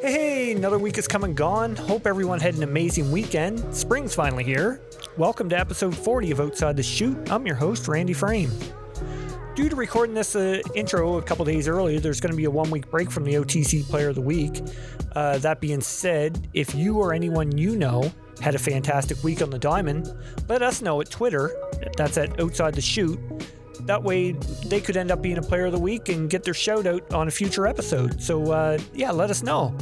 Hey, another week is come and gone. Hope everyone had an amazing weekend. Spring's finally here. Welcome to episode 40 of Outside the Chute. I'm your host, Randy Frame. Due to recording this uh, intro a couple days earlier, there's going to be a one week break from the OTC Player of the Week. Uh, that being said, if you or anyone you know had a fantastic week on the diamond, let us know at Twitter. That's at Outside the Chute. That way, they could end up being a player of the week and get their shout out on a future episode. So, uh, yeah, let us know.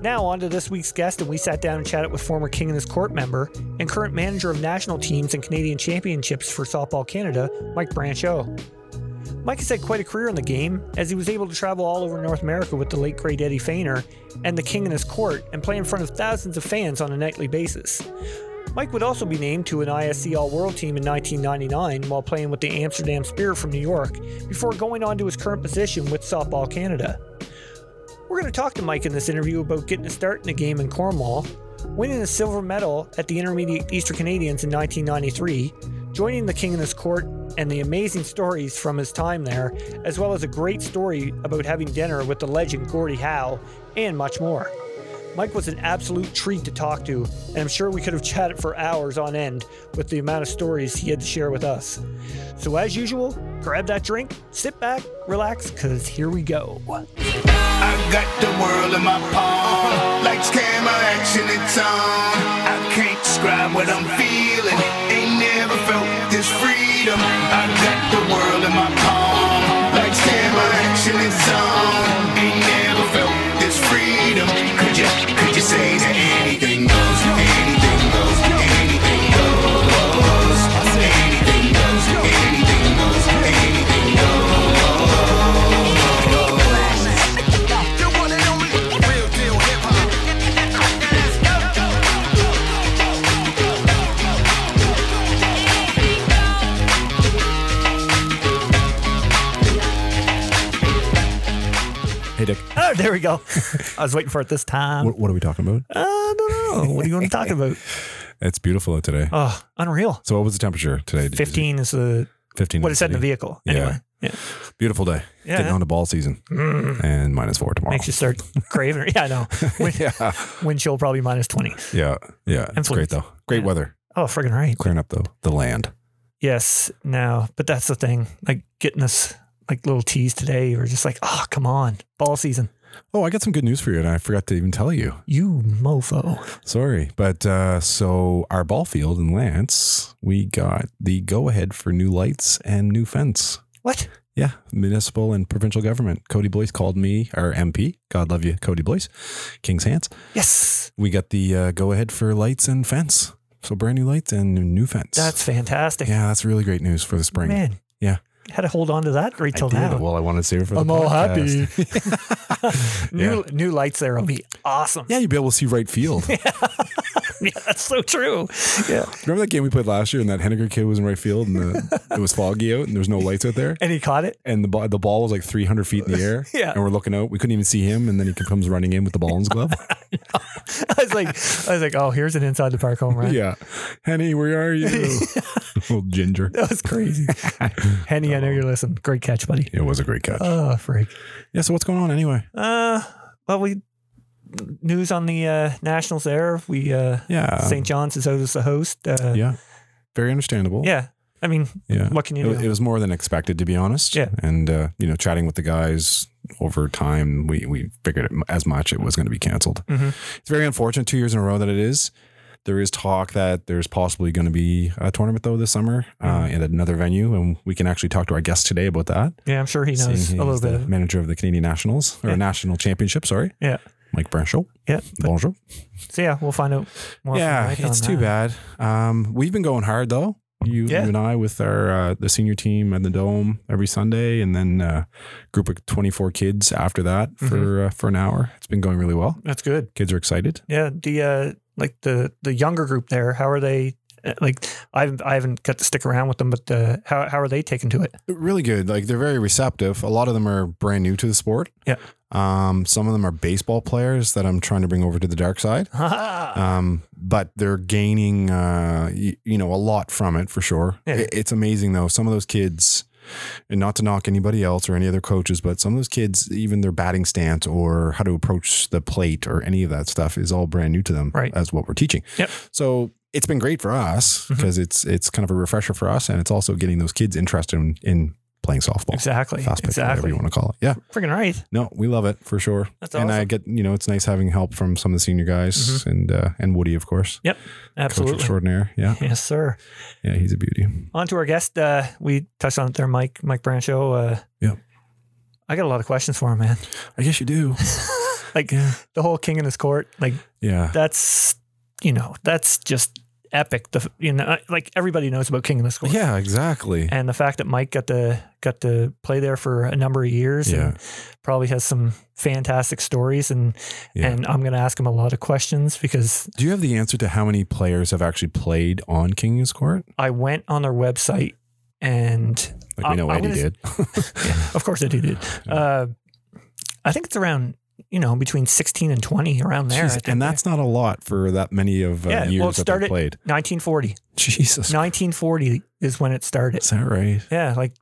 Now, on to this week's guest, and we sat down and chatted with former King in His Court member and current manager of national teams and Canadian championships for Softball Canada, Mike Branchaud. Mike has had quite a career in the game, as he was able to travel all over North America with the late great Eddie Feigner and the King in His Court and play in front of thousands of fans on a nightly basis. Mike would also be named to an ISC All World team in 1999 while playing with the Amsterdam Spirit from New York before going on to his current position with Softball Canada. We're going to talk to Mike in this interview about getting a start in the game in Cornwall, winning a silver medal at the Intermediate Eastern Canadians in 1993, joining the King in his court, and the amazing stories from his time there, as well as a great story about having dinner with the legend Gordie Howe, and much more. Mike was an absolute treat to talk to, and I'm sure we could have chatted for hours on end with the amount of stories he had to share with us. So, as usual, grab that drink, sit back, relax, because here we go. I got the world in my palm. Lights, camera, action, it's on. I can't describe what I'm feeling. Ain't never felt this freedom. I got the world in my palm. there we go. I was waiting for it this time. What, what are we talking about? I don't know. What are you going to talk about? It's beautiful out today. Oh, unreal. So, what was the temperature today? Did you- 15 is the 15. what it said in the vehicle. Yeah. Anyway, yeah. Beautiful day. Yeah. Getting on to ball season. Mm. And minus four tomorrow. Makes you start craving. Yeah, I know. Wind, yeah. wind chill probably minus 20. Yeah. Yeah. It's great, Influence. though. Great Yeah. weather. Oh, friggin' right. Clearing up the, the land. Yes. Now, but that's the thing. Like getting us like little teas today. We're just like, oh, come on. Ball season. Oh, I got some good news for you, and I forgot to even tell you. You mofo. Sorry. But uh, so, our ball field in Lantz, we got the go ahead for new lights and new fence. What? Yeah, municipal and provincial government. Kody Blois called me, our MP. God love you, Kody Blois, King's Hands. Yes. We got the uh, go ahead for lights and fence. So brand new lights and new fence. That's fantastic. yeah, that's really great news for the spring. Man. Yeah. Had to hold on to that right I till did. now. Well, I wanted to save it for the I'm all podcast. new new lights there will be awesome. yeah, you'll be able to see right field. Yeah, that's so true. Yeah. Remember that game we played last year, and that Henniger kid was in right field, and the, it was foggy out, and there was no lights out there, And he caught it. and the ball, the ball was like 300 feet in the air. Yeah. and we're looking out. We couldn't even see him, and then he comes running in with the ball in his glove. I was like, I was like, oh, here's an inside the park home run. yeah, Henny, where are you? Old ginger. That was crazy. Henny, I know you're listening. Great catch, buddy. It was a great catch. Oh, freak. yeah. So what's going on anyway? Uh, well, we news on the uh, Nationals there. We uh, Yeah. St. John's is as the host. Uh, yeah. Very understandable. Yeah, I mean, Yeah. what can you It, do? it was more than expected, to be honest. Yeah. And, uh, you know, chatting with the guys over time, we, we figured it, as much it was going to be canceled. Mhm. It's very unfortunate two years in a row that it is. There is talk that there's possibly going to be a tournament, though, this summer uh, Mm-hmm. at another venue. And we can actually talk to our guest today about that. yeah, I'm sure he knows a little bit. the manager of the Canadian Nationals or Yeah. National Championship, sorry. yeah. Mike Branchaud. Yeah. Bonjour. so yeah, we'll find out more. Yeah, it's too that. bad. Um, we've been going hard though. You, Yeah. you and I with our uh, the senior team at the dome every Sunday, and then a group of twenty four kids after that for Mm-hmm. uh, for an hour. It's been going really well. That's good. Kids are excited. Yeah, the uh, like the the younger group there. How are they? uh, Like I've I haven't got to stick around with them, but uh, how how are they taking to it? Really good. Like they're very receptive. A lot of them are brand new to the sport. Yeah. Um, some of them are baseball players that I'm trying to bring over to the dark side. Um, but they're gaining, uh, you, you know, a lot from it for sure. Yeah. It- it's amazing though. Some of those kids, and not to knock anybody else or any other coaches, but some of those kids, even their batting stance or how to approach the plate or any of that stuff is all brand new to them Right. as what we're teaching. Yep. So it's been great for us mm-hmm. because it's it's kind of a refresher for us, and it's also getting those kids interested in, in playing softball, Exactly. fast pitch, whatever you want to call it. Yeah, Freaking right. no, we love it for sure. That's and I get you know it's nice having help from some of the senior guys and uh, and Woody of course, Yep. Absolutely. Coach extraordinaire. Yeah, Yes, sir. yeah, he's a beauty. On to our guest. Uh, we touched on it there, Mike, Mike Branchaud. Uh, Yeah. I got a lot of questions for him, man. I guess you do. Like Yeah, the whole king in his court, like yeah. that's, you know, that's just epic. The, you know, like everybody knows about king of the court. Yeah, exactly. And the fact that Mike got to got to play there for a number of years Yeah. and probably has some fantastic stories and Yeah. and I'm going to ask him a lot of questions because Do you have the answer to how many players have actually played on King's Court? I went on their website and Like we know I'm Eddie gonna- did. yeah, of course I did. Uh, I think it's around you know between 16 and 20 around there. Jeez, and that's not a lot for that many of uh, Yeah, well, years it that they started- played. 1940. Jesus, 1940 is when it started. is that right? Yeah, like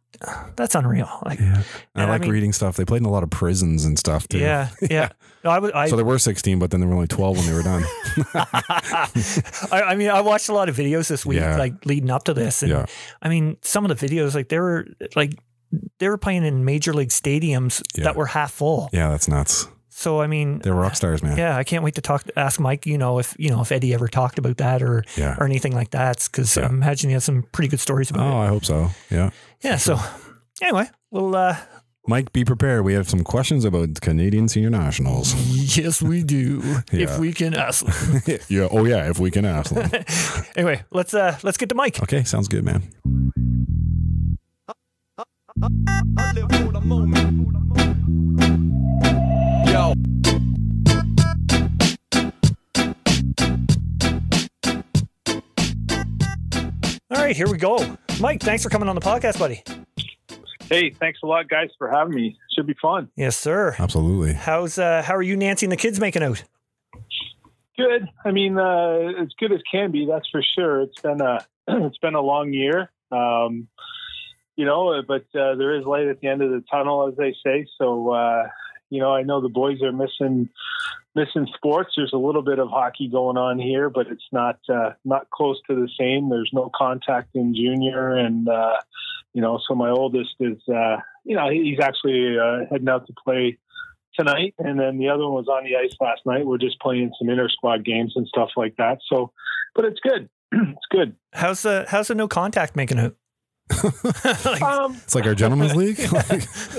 that's unreal. Like Yeah, I And I like mean- reading stuff. They played in a lot of prisons and stuff too. yeah, yeah. No, I was I, so there were 16, but then there were only 12 when they were done. I, I mean, I watched a lot of videos this week, Yeah. like leading up to this, and Yeah. I mean, some of the videos, like they were like they were playing in major league stadiums Yeah. that were half full. yeah, that's nuts. So I mean, They were rock stars, man. yeah, I can't wait to talk, ask Mike. You know, if you know if Eddie ever talked about that or Yeah. or anything like that, because Yeah. I imagine he has some pretty good stories about Oh, it. I hope so. Yeah. Yeah. So anyway, well, uh, Mike, be prepared. We have some questions about Canadian senior nationals. yes, we do Yeah. if we can ask. Them. yeah. Oh, yeah. If we can ask them. anyway, let's uh let's get to Mike. Okay. Sounds good, man. Yo, All right, here we go. Mike, thanks for coming on the podcast, buddy. Hey, thanks a lot, guys, for having me. Should be fun. Yes, sir. Absolutely. How's uh how are you, Nancy, and the kids making out? Good. I mean, uh, as good as can be. That's for sure. It's been a it's been a long year, um, you know. But uh, there is light at the end of the tunnel, as they say. So, uh, you know, I know the boys are missing missing sports. There's a little bit of hockey going on here, but it's not uh, not close to the same. There's no contact in junior, and uh, you know, so my oldest is, uh, you know, he's actually uh, heading out to play tonight, and then the other one was on the ice last night. We're just playing some inter squad games and stuff like that. So, but it's good. it's good. How's the how's the no contact making out? Like, Um, It's like our gentleman's league.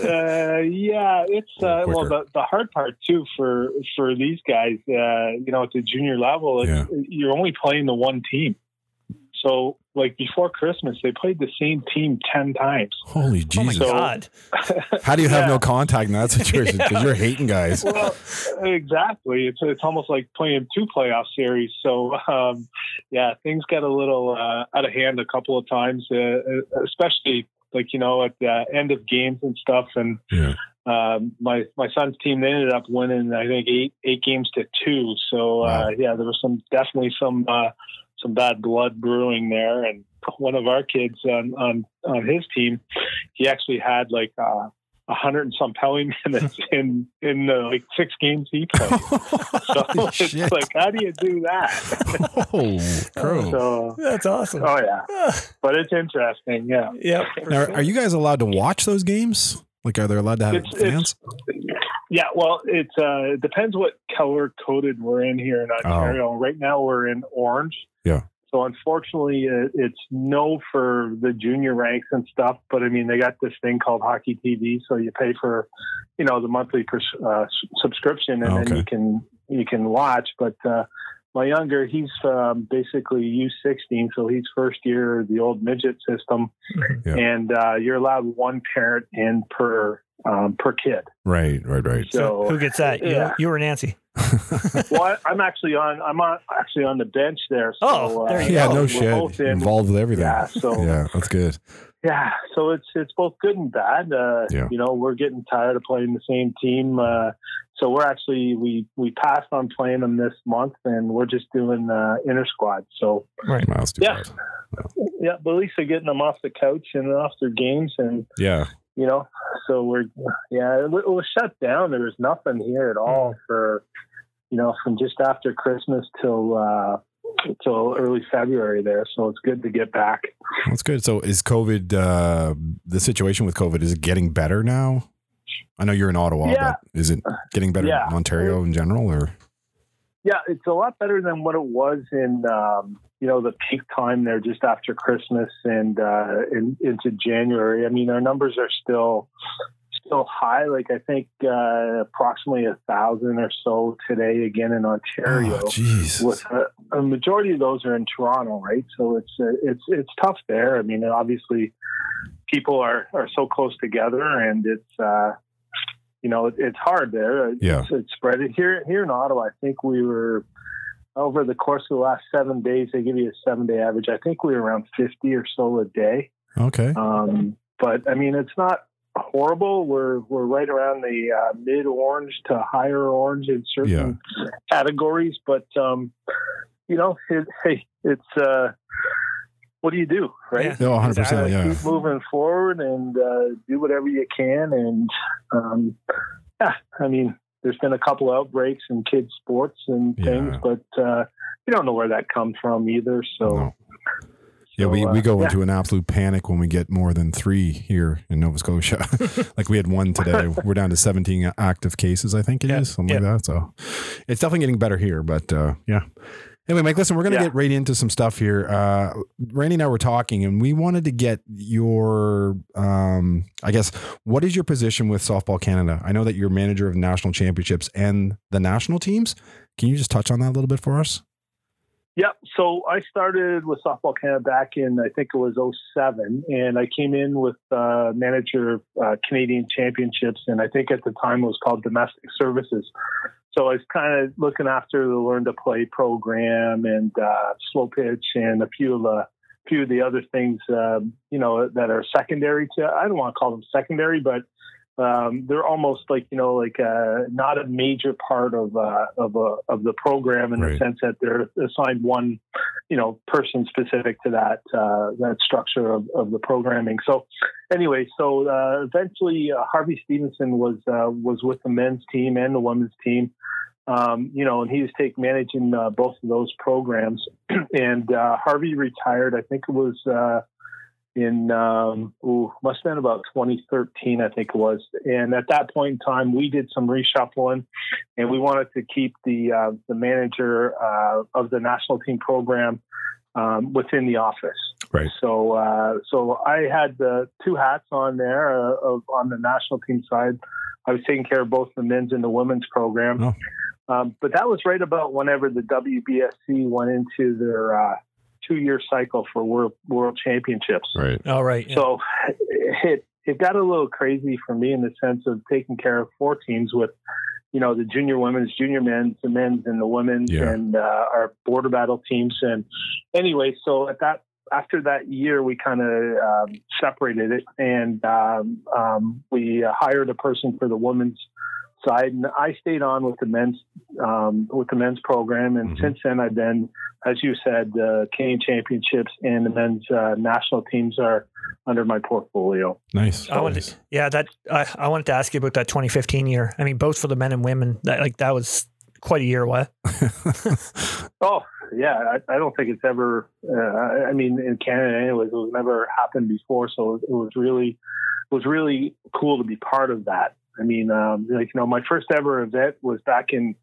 Uh, yeah, it's uh, well the, the hard part too for for these guys. Uh, you know, at the junior level, Yeah. you're only playing the one team. So, like before Christmas, they played the same team ten times. Holy oh my Jesus. God. How do you have Yeah. no contact in that situation? Because you're hating guys. well, exactly. It's it's almost like playing two playoff series. So um, yeah, things got a little uh, out of hand a couple of times, uh, especially like you know at the end of games and stuff. And Yeah. um, my my son's team they ended up winning I think eight eight games to two. So uh, Wow. yeah, there was some definitely some uh, some bad blood brewing there. And one of our kids on on on his team, he actually had like. Uh, a hundred and some penalty minutes in in the like six games he played. So Holy it's shit. like, how do you do that? Oh, so, That's awesome. oh yeah, Ah, but it's interesting. Yeah, yep. Now, are you guys allowed to watch those games? Like, are they allowed to have It's- fans? Yeah. Well, it's uh, it depends what color coded we're in here in Ontario. Right now we're in orange. Yeah. So unfortunately, it, it's no for the junior ranks and stuff. But I mean, they got this thing called Hockey TV, so you pay for, you know, the monthly pers- uh, subscription, and Okay. then you can you can watch. But uh, my younger, he's um, basically U16, so he's first year the old midget system, Yeah. and uh, you're allowed one parent in per um, per kid. right, right, right. So So, who gets that? Yeah. you or Nancy? well, I, I'm actually on. I'm on actually on the bench there. So, Oh, there uh, you yeah, no we're shit. both in- Involved with everything. Yeah, so Yeah, that's good. Yeah, so it's it's both good and bad. Uh, Yeah. You know, we're getting tired of playing the same team, uh, so we're actually we we passed on playing them this month, and we're just doing uh, inter squad. So right, Miles Yeah. bad. yeah, but at least they're getting them off the couch and off their games, and Yeah. you know, so we're yeah, it, it was shut down. There was nothing here at all for you know from just after Christmas till uh, till early February there. So it's good to get back. That's good. So is COVID uh the situation with COVID is it getting better now? I know you're in Ottawa, Yeah. but is it getting better Yeah. in Ontario in general or Yeah, it's a lot better than what it was in um, you know the peak time there just after Christmas and uh, in, into January. I mean, our numbers are still still high. Like I think uh, approximately a thousand or so today again in Ontario. Oh, with a, a majority of those are in Toronto, right? So it's uh, it's it's tough there. I mean, obviously, people are are so close together, and it's uh, you know it, it's hard there. It's, Yeah. it's spread here here in Ottawa. I think we were over the course of the last seven days. They give you a seven day average. I think we were around fifty or so a day. Okay. Um, but I mean, it's not horrible. We're we're right around the uh, mid orange to higher orange in certain categories. But um, you know, it, hey, it's uh, what do you do, right? Yeah. Oh, 100%, Gotta yeah. Keep moving forward and uh, do whatever you can. And um, yeah, I mean, there's been a couple outbreaks in kids' sports and things, Yeah. but uh, you don't know where that comes from either. So. No. Yeah, so, we, uh, we go yeah. into an absolute panic when we get more than three here in Nova Scotia. like we had one today. We're down to 17 active cases, I think it is Yeah, something like that. So it's definitely getting better here. But uh, yeah. Anyway, Mike, listen, we're going to Yeah. get right into some stuff here. Uh, Randy and I were talking, and we wanted to get your, um, I guess, what is your position with Softball Canada? I know that you're manager of national championships and the national teams. Can you just touch on that a little bit for us? Yep. So I started with Softball Canada back in, I think it was 07, and I came in with uh, manager of uh, Canadian Championships, and I think at the time it was called Domestic Services. So I was kind of looking after the Learn to Play program and uh, slow pitch and a few of the few of the other things, um, you know, that are secondary to. I don't want to call them secondary, but um, they're almost like you know, like uh, not a major part of uh, of a, of the program in Right. the sense that they're assigned one, you know, person specific to that uh, that structure of, of the programming. So anyway, so uh, eventually uh, Harvey Stevenson was uh, was with the men's team and the women's team. Um, you know, and he was take managing uh, both of those programs. and uh, Harvey retired. I think it was uh, in um, ooh, must have been about 2013, I think it was. And at that point in time, we did some reshuffling, and we wanted to keep the uh, the manager uh, of the national team program um, within the office. Right. So, uh, so I had the two hats on there uh, of on the national team side. I was taking care of both the men's and the women's program. Oh. Um, but that was right about whenever the WBSC went into their uh, two-year cycle for world world championships. Right. All right. yeah. So it it got a little crazy for me in the sense of taking care of four teams with, you know, the junior women's, junior men's, the men's, and the women's, Yeah. and uh, our border battle teams. And anyway, so at that after that year, we kind of um, separated it, and um, um, we uh, hired a person for the women's side, and I stayed on with the men's um, with the men's program. And Mhm. since then, I've been, as you said, the Canadian Championships and the men's uh, national teams are under my portfolio. Nice. I wanted, Nice. yeah, that I, I wanted to ask you about that 2015 year. I mean, both for the men and women. That like that was quite a year. What? Oh yeah, I, I don't think it's ever. Uh, I I mean, in Canada, anyways, it was never happened before, so it was really, it was really cool to be part of that. I mean, um, like you know, my first ever event was back in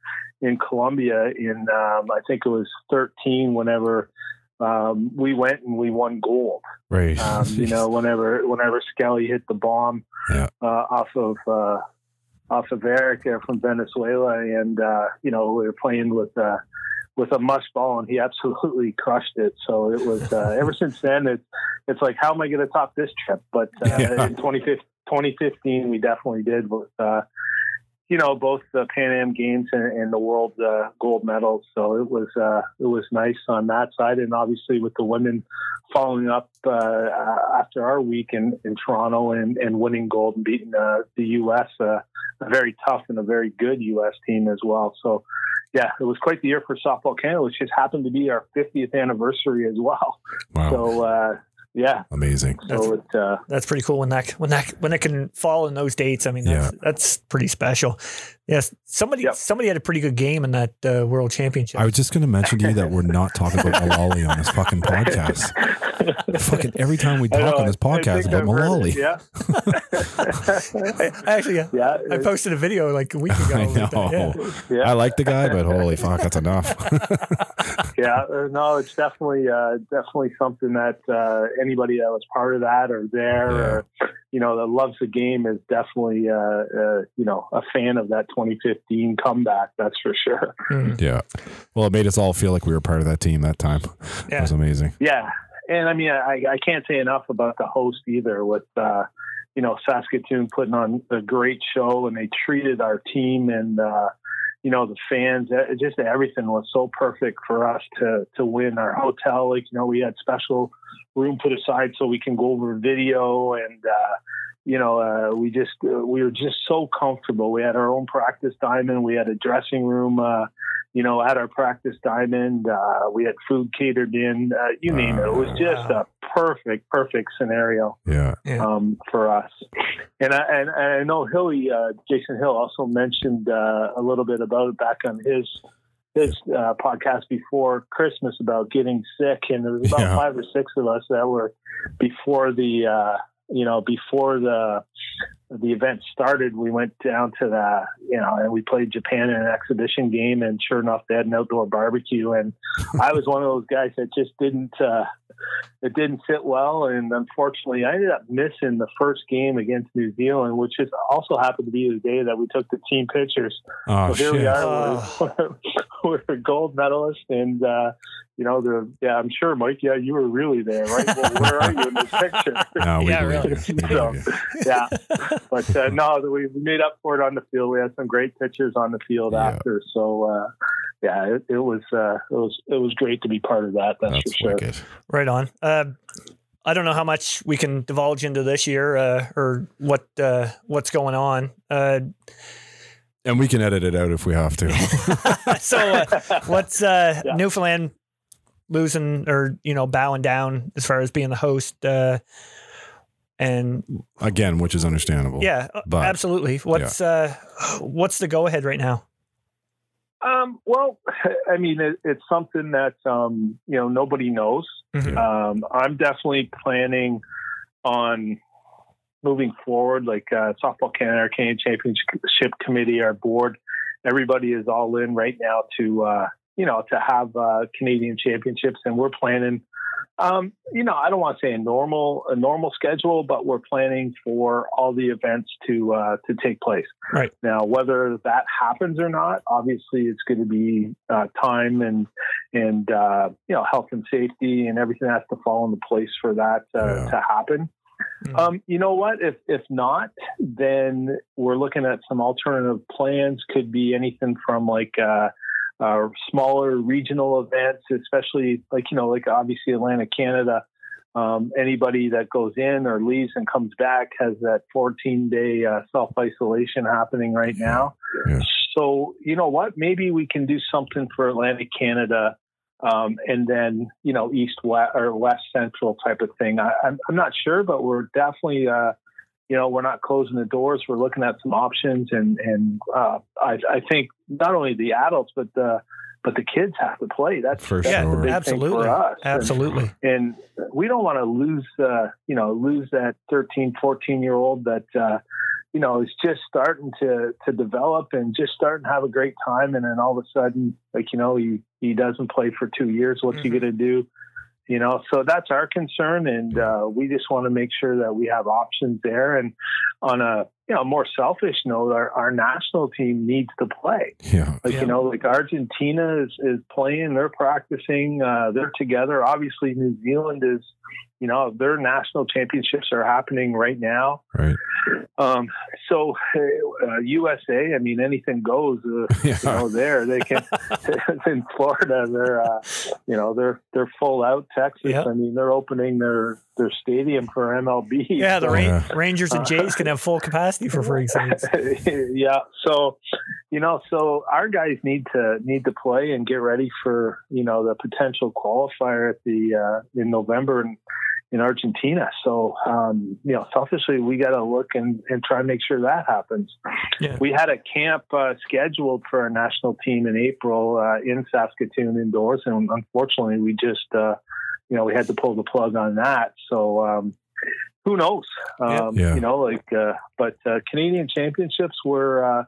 in Colombia in um, I think it was 13. Whenever um, we went and we won gold. right. Um, you know, whenever whenever Skelly hit the bomb Yeah. uh, off of uh, off of Eric there from Venezuela, and uh, you know we were playing with uh, with a mush ball, and he absolutely crushed it. So it was uh, ever since then it's it's like how am I going to top this trip? But uh, Yeah. in 2015, 2015, we definitely did with. Uh, you know both the Pan Am Games and, and the World uh, Gold medals, so it was uh, it was nice on that side, and obviously with the women following up uh, after our week in, in Toronto and, and winning gold and beating uh, the U.S. Uh, a very tough and a very good U.S. team as well. So, yeah, it was quite the year for Softball Canada, which just happened to be our 50th anniversary as well. wow. So, uh, yeah. Amazing. So it, uh, That's pretty cool when that when that when it can fall in those dates. I mean, that's, that's pretty special. Yes, somebody Yep. somebody had a pretty good game in that uh, World Championship. I was just going to mention to you that we're not talking about Malali on this fucking podcast. Fucking every time we talk know, on this podcast about I've heard Malali. Yeah. I, I actually, uh, yeah. I posted a video like a week ago. I know. yeah. yeah. I like the guy, but holy fuck, that's enough. yeah, uh, no, it's definitely uh, definitely something that uh, anybody that was part of that or there, or you know, that loves the game is definitely uh, uh, you know a fan of that 2015 comeback. That's for sure. Mm. yeah. Well, it made us all feel like we were part of that team that time. That Yeah. was amazing. Yeah, and I mean, I, I can't say enough about the host either. With uh, you know Saskatoon putting on a great show, and they treated our team and uh, you know the fans. uh, Just everything was so perfect for us to to win. Our hotel, like you know, we had special room put aside so we can go over video and. Uh, you know, uh, we just uh, we were just so comfortable. We had our own practice diamond. We had a dressing room, uh, you know, at our practice diamond. Uh, we had food catered in. Uh, you name it. It was just a perfect, perfect scenario Yeah. Yeah. um, for us. And I, and, and I know Hilly, uh, Jason Hill, also mentioned uh, a little bit about it back on his his uh, podcast before Christmas about getting sick, and there was about Yeah. five or six of us that were before the uh, you know before the the event started. We went down to the you know and we played Japan in an exhibition game, and sure enough, they had an outdoor barbecue, and I was one of those guys that just didn't. Uh, it didn't sit well, and unfortunately, I ended up missing the first game against New Zealand, which is also happened to be the day that we took the team pictures. Oh, so here we shit. are, we're, we're a gold medalist, and uh, you know, the yeah, I'm sure, Mike. Yeah, you were really there, right? Well, where are you in this picture? No, we Yeah, really. We So- yeah, but uh, no, we we made up for it on the field. We had some great pictures on the field Yeah. after. So uh, yeah, it, it was uh, it was it was great to be part of that. That's, That's for sure. wicked. Right on. Uh, I don't know how much we can divulge into this year uh, or what uh, what's going on. Uh, And we can edit it out if we have to. so uh, what's uh, Yeah. Newfoundland losing or you know bowing down as far as being the host? And Again, which is understandable. yeah, uh, but- absolutely. What's uh, what's the go ahead right now? Um, well, I mean, it, it's something that um, you know nobody knows. Mhm. Um, I'm definitely planning on moving forward. Like uh, Softball Canada, our Canadian Championship Committee, our board, everybody is all in right now to uh, you know to have uh, Canadian championships, and we're planning. Um, you know, I don't want to say a normal a normal schedule, but we're planning for all the events to uh, to take place. Right. Now, whether that happens or not, obviously, it's going to be uh, time and and uh, you know health and safety and everything has to fall into place for that uh, Yeah. to happen. Mhm. Um, you know what? If if not, then we're looking at some alternative plans. Could be anything from like uh, smaller regional events, especially like you know, like obviously Atlantic Canada. Um, anybody that goes in or leaves and comes back has that 14 day uh, self isolation happening right now. Yeah. So you know what? Maybe we can do something for Atlantic Canada um, and then you know east west or west central type of thing. I, I'm, I'm not sure, but we're definitely uh, you know we're not closing the doors. We're looking at some options, and and uh, I, I think not only the adults but the but the kids have to play. That's For that's sure. the big thing Absolutely. for us. And- Absolutely. and we don't want to lose uh, you know lose that 13 14 year old that uh, you know is just starting to to develop and just starting to have a great time and then all of a sudden like you know he he doesn't play for two years what's he Mhm. going to do you know so that's our concern and uh, we just want to make sure that we have options there and on a you know more selfish note our, our national team needs to play Yeah. like Yeah. you know, like Argentina is, is playing, they're practicing, uh, they're together. Obviously, New Zealand is, you know, their national championships are happening right now. Right. Um, so uh, USA, I mean, anything goes. Uh, Yeah. you know, there they can in Florida. They're, uh, you know, they're they're full out. Texas, Yeah. I mean, they're opening their their stadium for MLB. Yeah, the So- Ra- Rangers and Jays can have full capacity for free seats. yeah. So, you know, so our guys need to need to play and get ready for you know the potential qualifier at the uh, in November, and in Argentina. So, um, you know, selfishly, we got to look and, and try and make sure that happens. Yeah. We had a camp uh, scheduled for our national team in April uh, in Saskatoon indoors, and unfortunately, we just, uh, you know, we had to pull the plug on that. So, um, who knows? Um, Yeah. You know, like, uh, but uh, Canadian Championships were. Uh,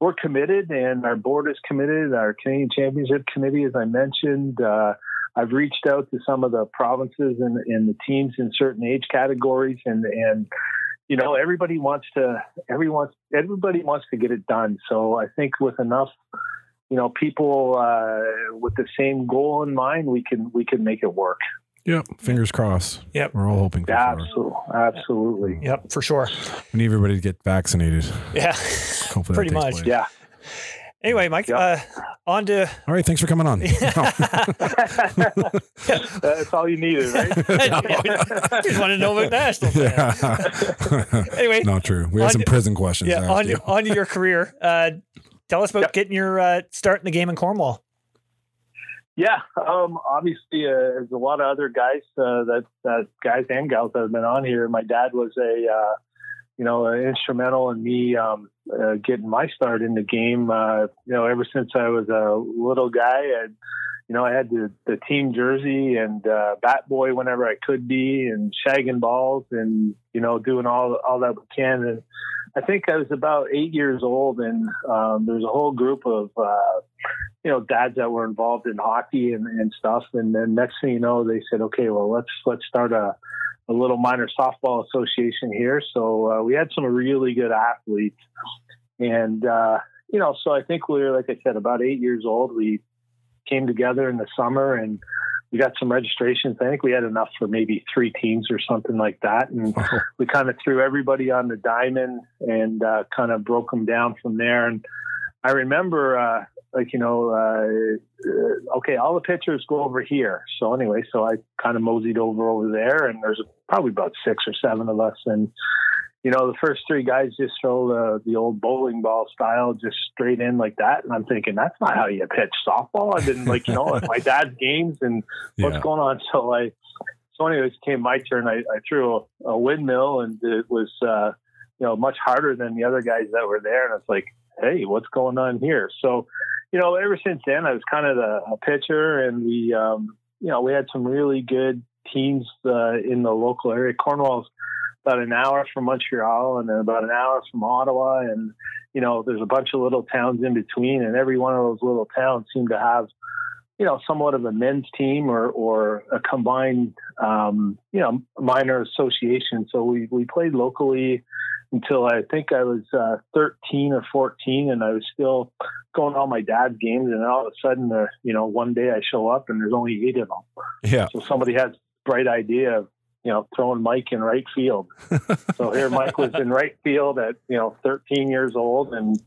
we're committed, and our board is committed. Our Canadian Championship Committee, as I mentioned, uh, I've reached out to some of the provinces and, and the teams in certain age categories, and and you know everybody wants to everyone everybody wants to get it done. So I think with enough you know people uh, with the same goal in mind, we can we can make it work. Yep. Fingers crossed. Yep. We're all hoping for sure. Absolutely, absolutely. Yep, for sure. We need everybody to get vaccinated. Yeah, Hopefully, pretty much. place. Yeah. Anyway, Mike, Yep. uh, on to. All right. Thanks for coming on. That's all you needed, right? just want to know about national. yeah. Anyway, Not true. We have some to- prison questions. yeah, to on to, on to your career. Uh, tell us about Yep. getting your uh, start in the game in Cornwall. Yeah, um, obviously, uh, there's a lot of other guys uh, that, that guys and gals that have been on here. My dad was a, uh, you know, instrumental in me um, uh, getting my start in the game. Uh, you know, ever since I was a little guy, you know, I had the, the team jersey and uh, bat boy whenever I could be, and shagging balls, and you know, doing all all that we can. And I think I was about eight years old, and um, there's a whole group of uh, you know dads that were involved in hockey and, and stuff. And then next thing you know, they said, okay, well let's let's start a, a little minor softball association here. So uh, we had some really good athletes, and uh, you know, so I think we were like I said, about eight years old. We came together in the summer and we got some registrations. I think we had enough for maybe three teams or something like that. And we kind of threw everybody on the diamond and uh, kind of broke them down from there. And I remember, uh, like, you know, uh, okay, all the pitchers go over here. So anyway, so I kind of moseyed over over there and there's probably about six or seven of us. And, you know, the first three guys just throw the, the old bowling ball style just straight in like that. And I'm thinking, that's not how you pitch softball. I've been like, you know, at my dad's games and what's Yeah. going on. So I, so anyways, it came my turn. I, I threw a, a windmill and it was, uh, you know, much harder than the other guys that were there. And it's like, hey, what's going on here? So, you know, ever since then, I was kind of the, a pitcher, and we, um, you know, we had some really good teams uh, in the local area. Cornwall's about an hour from Montreal, and then about an hour from Ottawa, and you know, there's a bunch of little towns in between, and every one of those little towns seemed to have, you know, somewhat of a men's team or or a combined, um, you know, minor association. So we we played locally until I think I was uh, 13 or 14, and I was still going to all my dad's games. And all of a sudden, uh, you know, one day I show up and there's only eight of them. Yeah. So somebody has bright idea of, you know, throwing Mike in right field. so here Mike was in right field at, you know, 13 years old and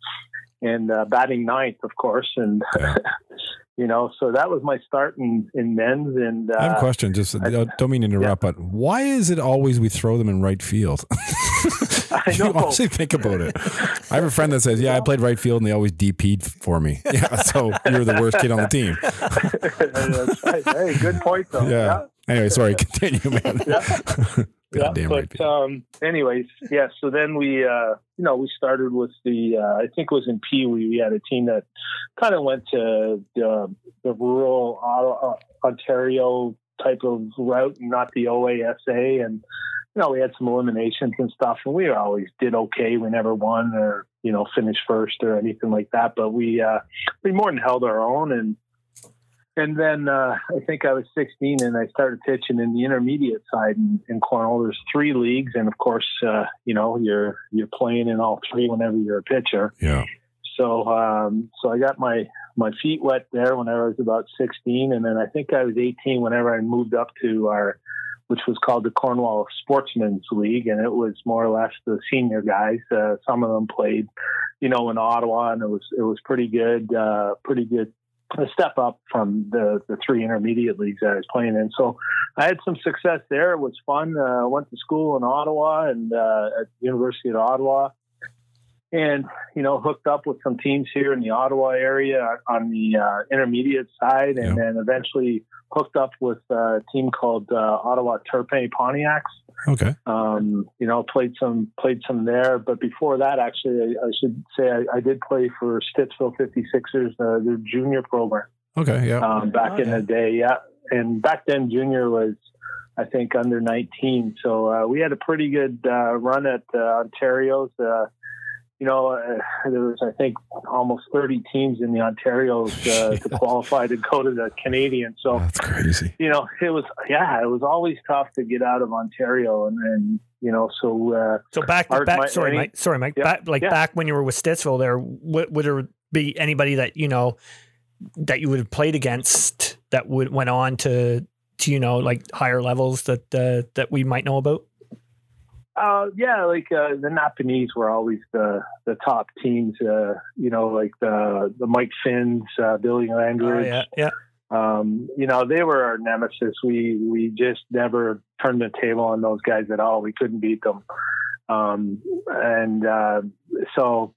and uh, batting ninth, of course. And, you know, so that was my start in, in men's. And I have a uh, question. Just uh, don't mean to interrupt, but why is it always we throw them in right field? I you honestly think about it. I have a friend that says, "Yeah, I played right field, and they always DP'd for me." Yeah, so you're the worst kid on the team. hey, good point, though. Yeah. Anyway, sorry. Continue, man. yeah, Goddamn right but um, anyways, yeah. So then we, uh, you know, we started with the. Uh, I think it was in Pee Wee. We had a team that kind of went to the, the rural uh, Ontario type of route, and not the OASA. And you know, we had some eliminations and stuff, and we always did okay. We never won or you know finished first or anything like that. But we uh, we more than held our own and. And then uh, I think I was 16 and I started pitching in the intermediate side in, in Cornwall. There's three leagues, and of course, uh, you know, you're you're playing in all three whenever you're a pitcher. Yeah. So um, so I got my my feet wet there when I was about 16, and then I think I was 18 whenever I moved up to our, which was called the Cornwall Sportsmen's League, and it was more or less the senior guys. Uh, some of them played, you know, in Ottawa, and it was it was pretty good, uh, pretty good a step up from the, the three intermediate leagues that I was playing in. So I had some success there. It was fun. Uh, went to school in Ottawa and uh, at the University of Ottawa. And you know hooked up with some teams here in the Ottawa area on the uh, intermediate side, and Yeah. then eventually hooked up with a team called uh, Ottawa Turpin Pontiacs. Okay. Um, you know, played some played some there, but before that, actually, I, I should say I, I did play for Stittsville 56ers, uh, their junior program Okay. Yeah. um, back Oh, in yeah. the day. Yeah, and back then junior was, I think, under 19. So uh, we had a pretty good uh, run at uh, Ontario's. You know, uh, there was I think almost 30 teams in the Ontario's uh, to qualify to go to the Canadian. So That's crazy. you know, it was yeah, it was always tough to get out of Ontario, and and you know, so uh, So back, Art, back my- sorry, any- Mike. Sorry, Mike. Yeah, Back, like yeah. back when you were with Stittsville, there would, would there be anybody that you know that you would have played against that would went on to to you know like higher levels that uh, that we might know about? Uh, yeah, like uh, the Napanese were always the the top teams. Uh, you know, like the the Mike Finns, uh, Billy Oh, Langridge. yeah, yeah. Um, you know, they were our nemesis. We we just never turned the table on those guys at all. We couldn't beat them. Um, and uh, so,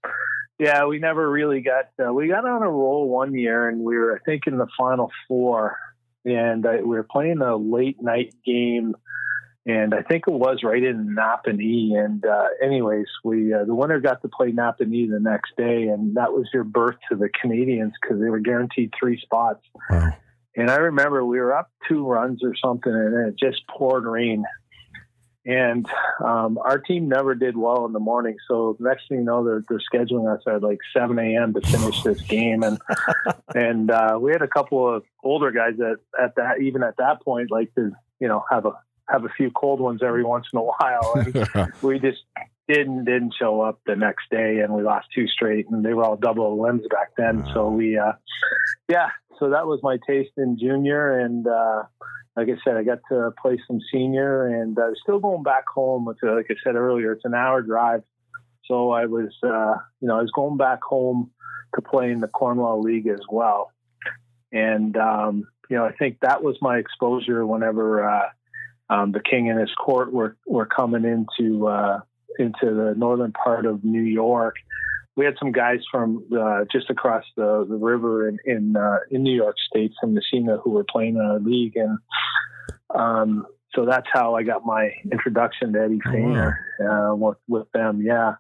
yeah, we never really got. Uh, we got on a roll one year, and we were, I think, in the final four. And uh, we were playing a late night game, and I think it was right in Napanee. And uh, anyways, we uh, the winner got to play Napanee the next day, and that was your birth to the Canadians because they were guaranteed three spots. Wow. And I remember we were up two runs or something, and it just poured rain. And um, our team never did well in the morning. So next thing you know, they're, they're scheduling us at like 7 a.m. to finish this game. And and uh, we had a couple of older guys that at that even at that point like to you know have a have a few cold ones every once in a while. And we just didn't didn't show up the next day and we lost two straight and they were all double limbs back then so we uh yeah so that was my taste in junior and uh like I said, I got to play some senior and I uh, still going back home. With, uh, like I said earlier, it's an hour drive. So I was, uh, you know, I was going back home to play in the Cornwall League as well. And, um, you know, I think that was my exposure whenever uh, um, the king and his court were, were coming into, uh, into the northern part of New York. We had some guys from uh, just across the, the river in in, uh, in New York State from Massena who were playing in our league, and um, so that's how I got my introduction to Eddie Oh, wow. Feigner uh, with, with them. Yeah,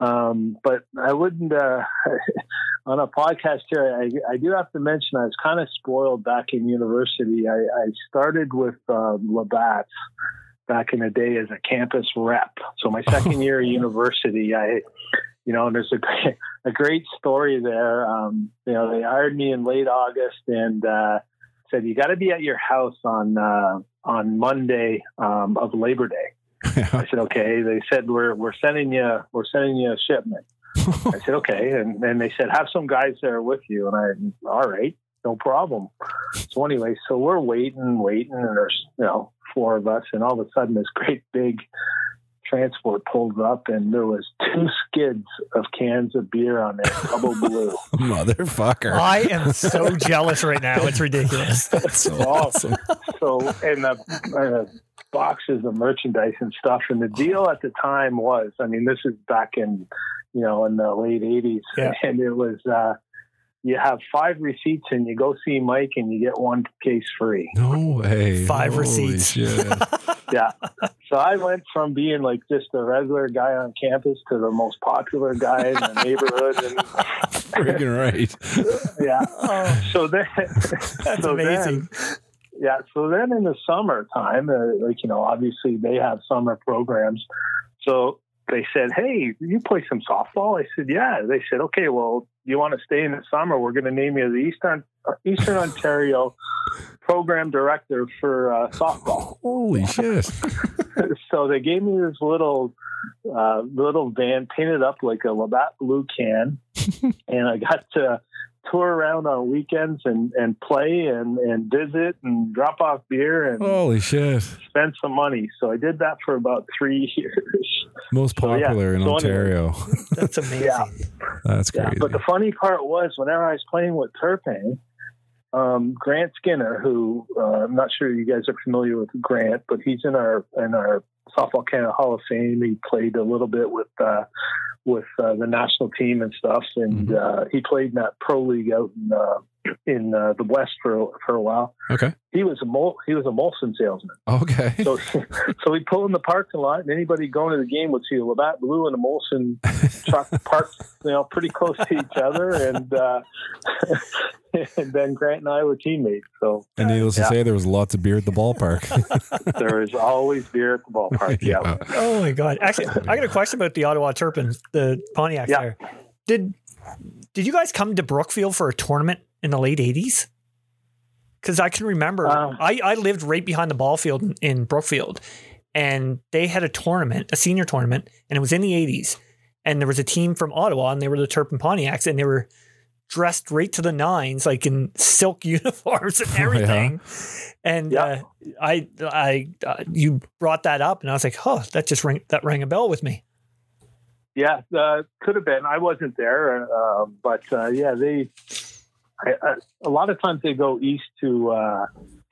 um, but I wouldn't uh, on a podcast here. I, I do have to mention I was kind of spoiled back in university. I, I started with uh, Labatt's back in the day as a campus rep. So my second year of university, I, you know, and there's a great, a great story there. Um, you know, they hired me in late August and uh, said you got to be at your house on uh, on Monday um, of Labor Day. I said okay. They said we're we're sending you we're sending you a shipment. I said okay, and then they said have some guys there with you, and I all right, no problem. So anyway, so we're waiting, waiting, and there's you know four of us, and all of a sudden this great big transport pulled up, and there was two skids of cans of beer on there, double blue. Motherfucker. I am so jealous right now. It's ridiculous. That's so Oh. awesome. so and the uh, boxes of merchandise and stuff. And the deal at the time was, I mean, this is back in you know in the late '80s, Yeah. and it was. uh you have five receipts and you go see Mike and you get one case free. No way. Five Holy receipts. Shit. Yeah. So I went from being like just a regular guy on campus to the most popular guy in the neighborhood. And Freaking right. yeah. Oh, So then, that's so amazing. Then, yeah. So then in the summertime, uh, like, you know, obviously they have summer programs. So they said, Hey, you play some softball? I said, Yeah. They said, Okay, well, you want to stay in the summer? We're going to name you the Eastern, Eastern Ontario program director for uh, softball. Holy shit. so they gave me this little uh, little van painted up like a Labatt Blue can, and I got to tour around on weekends and, and play and, and visit and drop off beer and Holy shit. spend some money. So I did that for about three years. Most So, yeah. popular in So anyway. Ontario. That's amazing. Yeah. That's Yeah, crazy. but the funny part was whenever I was playing with Turpin, um, Grant Skinner, who uh, I'm not sure you guys are familiar with Grant, but he's in our in our softball Canada Hall of Fame. He played a little bit with uh, with uh, the national team and stuff, and Mhm. uh, he played in that pro league out in uh, in uh, the West for for a while. Okay. He was a Mol- he was a Molson salesman. Okay. So so we'd pull in the parking lot, and anybody going to the game would see a Labatt Blue and a Molson truck parked, you know, pretty close to each other, and uh, and then Grant and I were teammates. So and needless Yeah. to say, there was lots of beer at the ballpark. there is always beer at the ballpark. Yeah. Oh my god! Actually, I got a question about the Ottawa Turpins, the Pontiac Yeah. there. Did did you guys come to Brookfield for a tournament in the late '80s? Because I can remember, Um, I I lived right behind the ball field in, in Brookfield, and they had a tournament, a senior tournament, and it was in the '80s. And there was a team from Ottawa, and they were the Turpin Pontiacs, and they were dressed right to the nines, like in silk uniforms and Oh, yeah. everything. And Yeah. uh, I, I, uh, you brought that up, and I was like, "Oh, that just ring that rang a bell with me." Yeah, uh, could have been. I wasn't there, uh, but uh, yeah, they. I, I, a lot of times they go east to uh,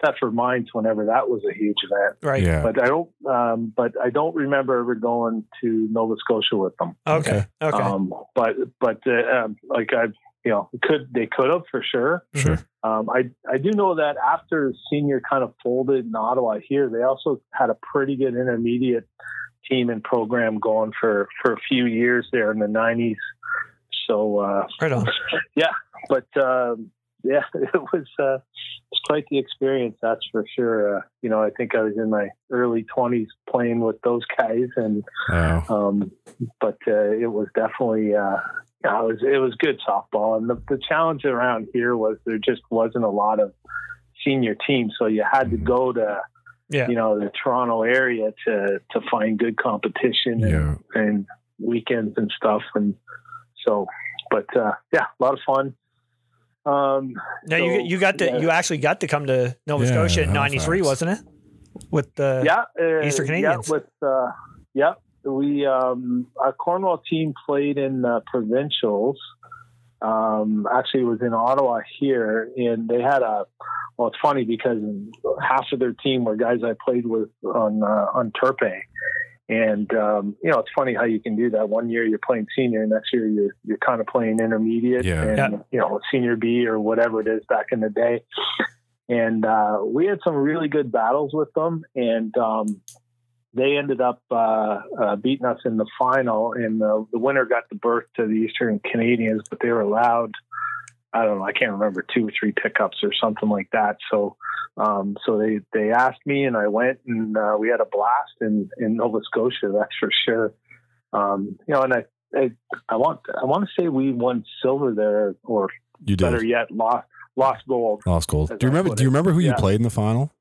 Thetford Mines whenever that was a huge event. Right? yeah. But I don't. Um, but I don't remember ever going to Nova Scotia with them. Okay. Okay. Um, but but uh, um, like I, you know, could they could have for sure. Sure. Um, I I do know that after senior kind of folded in Ottawa here, they also had a pretty good intermediate team and program going for for a few years there in the '90s. So, uh, right on. but um, yeah, it was uh, it's quite the experience, that's for sure. Uh, you know, I think I was in my early 20s playing with those guys, and Wow. um, but uh, it was definitely uh, yeah, it was it was good softball. And the, the challenge around here was there just wasn't a lot of senior teams, so you had to Mhm. go to Yeah. you know the Toronto area to to find good competition and, Yeah. and weekends and stuff. And so, but uh, yeah, a lot of fun. Um, Now you so, you got to yeah. you actually got to come to Nova Yeah, Scotia in '93, wasn't it? With the yeah, uh, Eastern yeah, with uh, yeah, we um, our Cornwall team played in uh, provincials. Um, actually, it was in Ottawa here, and they had a. Well, it's funny because half of their team were guys I played with on uh, on Turpin, and um, you know it's funny how you can do that. One year you're playing senior, next year you're you're kind of playing intermediate, Yeah. and Yeah. you know senior B or whatever it is back in the day. And uh, we had some really good battles with them, and um, they ended up uh, uh, beating us in the final, and the, the winner got the berth to the Eastern Canadians, but they were allowed. I don't know. I can't remember two or three pickups or something like that. So, um, so they they asked me, and I went, and uh, we had a blast in in Nova Scotia. That's for sure. Um, you know, and I, I I want I want to say we won silver there, or You better yet, lost lost gold. Lost gold. Do you remember? Do you remember who you played in the final?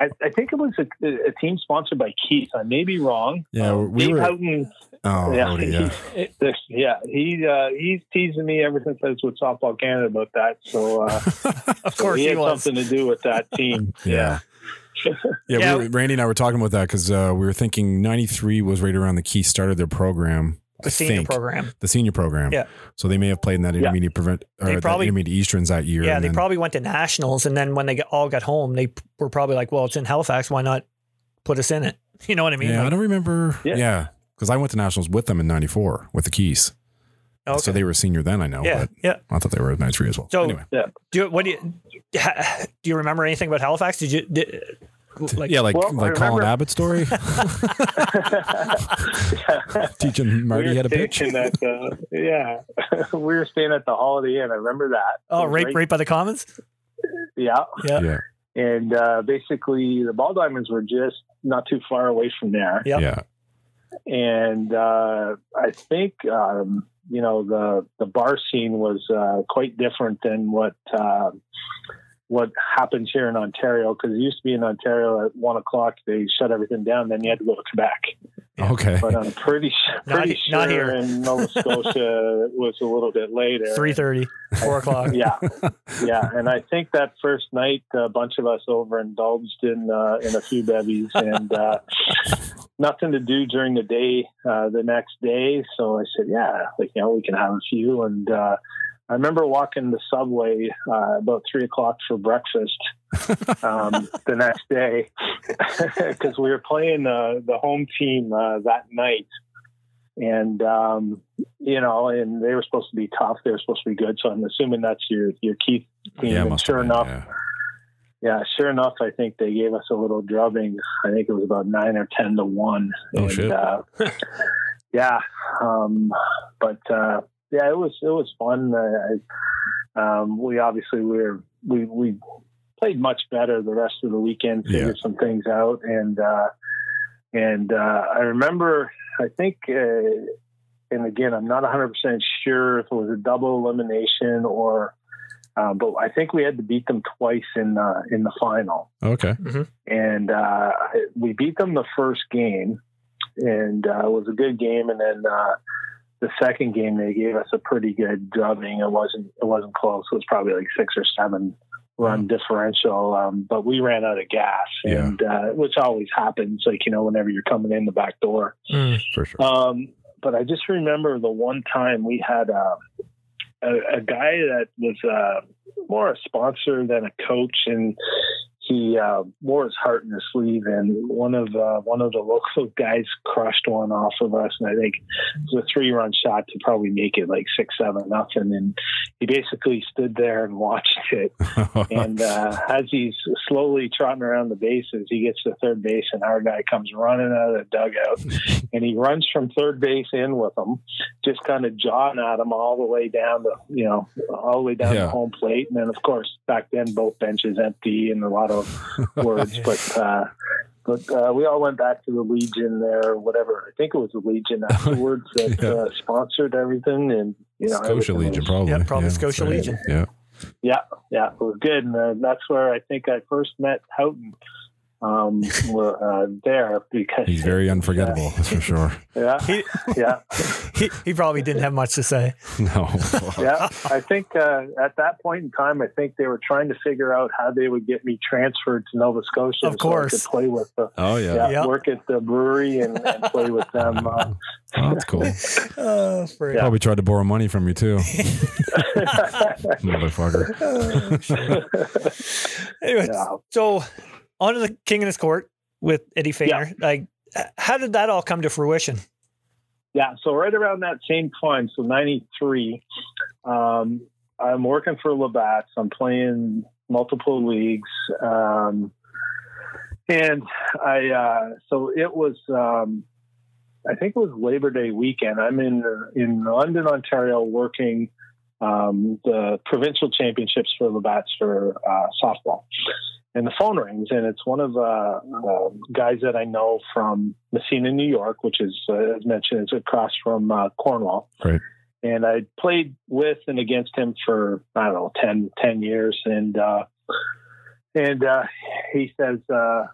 I, I think it was a, a team sponsored by Keith. I may be wrong. Yeah, Um, we Dave were- Houghton Oh, yeah, Odie, yeah. he- this, yeah, he uh, he's teasing me ever since I was with Softball Canada about that. So, uh, of so course he he had was. something to do with that team. Yeah. Yeah, Yeah. We were, Randy and I were talking about that because uh, we were thinking '93 was right around the key start of their program. I the senior think program. the senior program. Yeah. So they may have played in that Yeah. intermediate prevent or They that probably- intermediate Easterns that year. Yeah, and they then- probably went to nationals, and then when they all got home, they were probably like, "Well, it's in Halifax. Why not put us in it?" You know what I mean? yeah, I don't remember. Yeah. Yeah, because I went to nationals with them in '94 with the Keys. okay. So they were senior then. I know, yeah, but yeah. I thought they were '93 as well. So- anyway, Do you, what do you do? You remember anything about Halifax? Did you did, like? yeah, like Well, I like Colin remember- Abbott story, teaching Marty we how to pitch. staying At, uh, yeah, we were staying at the Holiday Inn. I remember that. Oh, It was right, right by the Commons. Yeah, Yeah, Yeah, and uh, basically the ball diamonds were just not too far away from there. Yep. yeah, and uh, I think um, you know the the bar scene was uh, quite different than what uh, what happens here in Ontario because it used to be in Ontario at one o'clock they shut everything down, then you had to go to Quebec. Yeah. Okay. But I'm pretty Not pretty he- sure not here. in Nova Scotia it was a little bit later. three thirty, four o'clock. Yeah, yeah, and I think that first night a bunch of us overindulged in uh, in a few bevies and uh, nothing to do during the day uh, the next day. So I said, yeah, like you know, we can have a few. And uh, I remember walking the subway uh, about three o'clock for breakfast um, the next day because we were playing uh, the home team uh, that night. and um, you know, and they were supposed to be tough. They were supposed to be good. So I'm assuming that's your your key team. Yeah, and sure been, enough, yeah. yeah, sure enough, I think they gave us a little drubbing. I think it was about nine or ten to one. Oh, and, shit. Uh, yeah, um, but uh, yeah, it was it was fun. Uh, um, we obviously we were we we played much better the rest of the weekend. Figured some things out, and uh, and uh, I remember I think. Uh, and again, I'm not 100% sure if it was a double elimination or uh, but I think we had to beat them twice in uh, in the final, Okay. and uh, we beat them the first game, and uh, it was a good game. And then uh, the second game, they gave us a pretty good drubbing. It wasn't it wasn't close. It was probably like six or seven run differential, um, but we ran out of gas, Yeah. and uh, which always happens. Like you know, whenever you're coming in the back door. Mm. For sure. Um, but I just remember the one time we had uh, a, a guy that was uh, more a sponsor than a coach, and he uh, wore his heart in his sleeve. And one of uh, one of the local guys crushed one off of us, and I think it was a three run shot to probably make it like six seven nothing. And he basically stood there and watched it. And uh, as he's slowly trotting around the bases, he gets to third base, and our guy comes running out of the dugout, and he runs from third base in with him, just kind of jawing at him all the way down the, you know, all the way down Yeah. the home plate. And then, of course, back then both benches empty and a lot of words, but. uh but uh, we all went back to the Legion there, or whatever. I think it was the Legion afterwards that Yeah. uh, sponsored everything, and you know, Scotia Legion, was- probably. Yeah, probably that's Scotia right. Legion. Yeah. yeah, yeah, it was good, and uh, that's where I think I first met Houghton um, were, uh, there because He's very unforgettable, that's for sure. yeah, He, yeah, he, he probably didn't have much to say. No. yeah. I think uh, at that point in time, I think they were trying to figure out how they would get me transferred to Nova Scotia, Of so I course. could play with the Oh yeah. yeah, Yeah. work at the brewery and, and play with them. Uh, Oh, that's cool. Oh, frick. Yeah. Probably tried to borrow money from you too, motherfucker. Anyway, yeah. so on to the King in his court with Eddie Feigner. Like, how did that all come to fruition? Yeah, so right around that same time, so '93, um, I'm working for Labatt's. I'm playing multiple leagues, um, and I uh, so it was. Um, I think it was Labor Day weekend. I'm in in London, Ontario, working um, the provincial championships for Labatt's for uh, softball. And the phone rings, and it's one of uh, uh, guys that I know from Massena, New York, which is, uh, as mentioned, is across from uh, Cornwall. Right. And I played with and against him for I don't know 10, 10 years, and uh, and uh, he says, uh,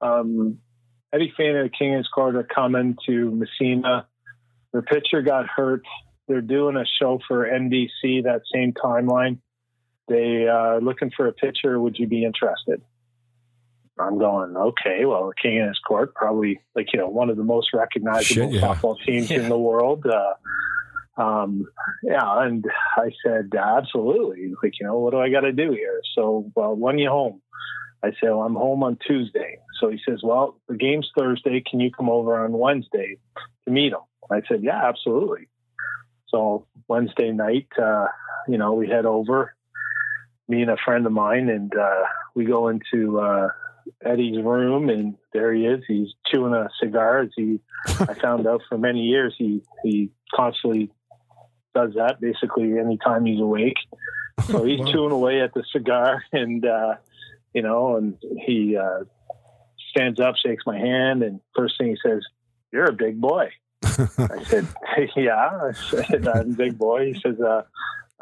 um, Eddie Feigner and King and Court are coming to Massena. Their pitcher got hurt. They're doing a show for NBC that same timeline. They uh, looking for a pitcher. Would you be interested? I'm going, okay, well, the King and his court, probably like, you know, one of the most recognizable Shit, yeah. softball teams Yeah. in the world. Uh, um, yeah. And I said, absolutely. Like, you know, what do I got to do here? So, well, when you home? I said, well, I'm home on Tuesday. So he says, well, the game's Thursday. Can you come over on Wednesday to meet him? I said, yeah, absolutely. So Wednesday night, uh, you know, we head over, me and a friend of mine, and uh, we go into uh, Eddie's room, and there he is. He's chewing a cigar. As he, I found out for many years, he he constantly does that. Basically, anytime he's awake, so he's Wow. chewing away at the cigar, and uh, you know, and he uh, stands up, shakes my hand, and first thing he says, "You're a big boy." I said, "Yeah." I said, "I'm a big boy." He says, uh,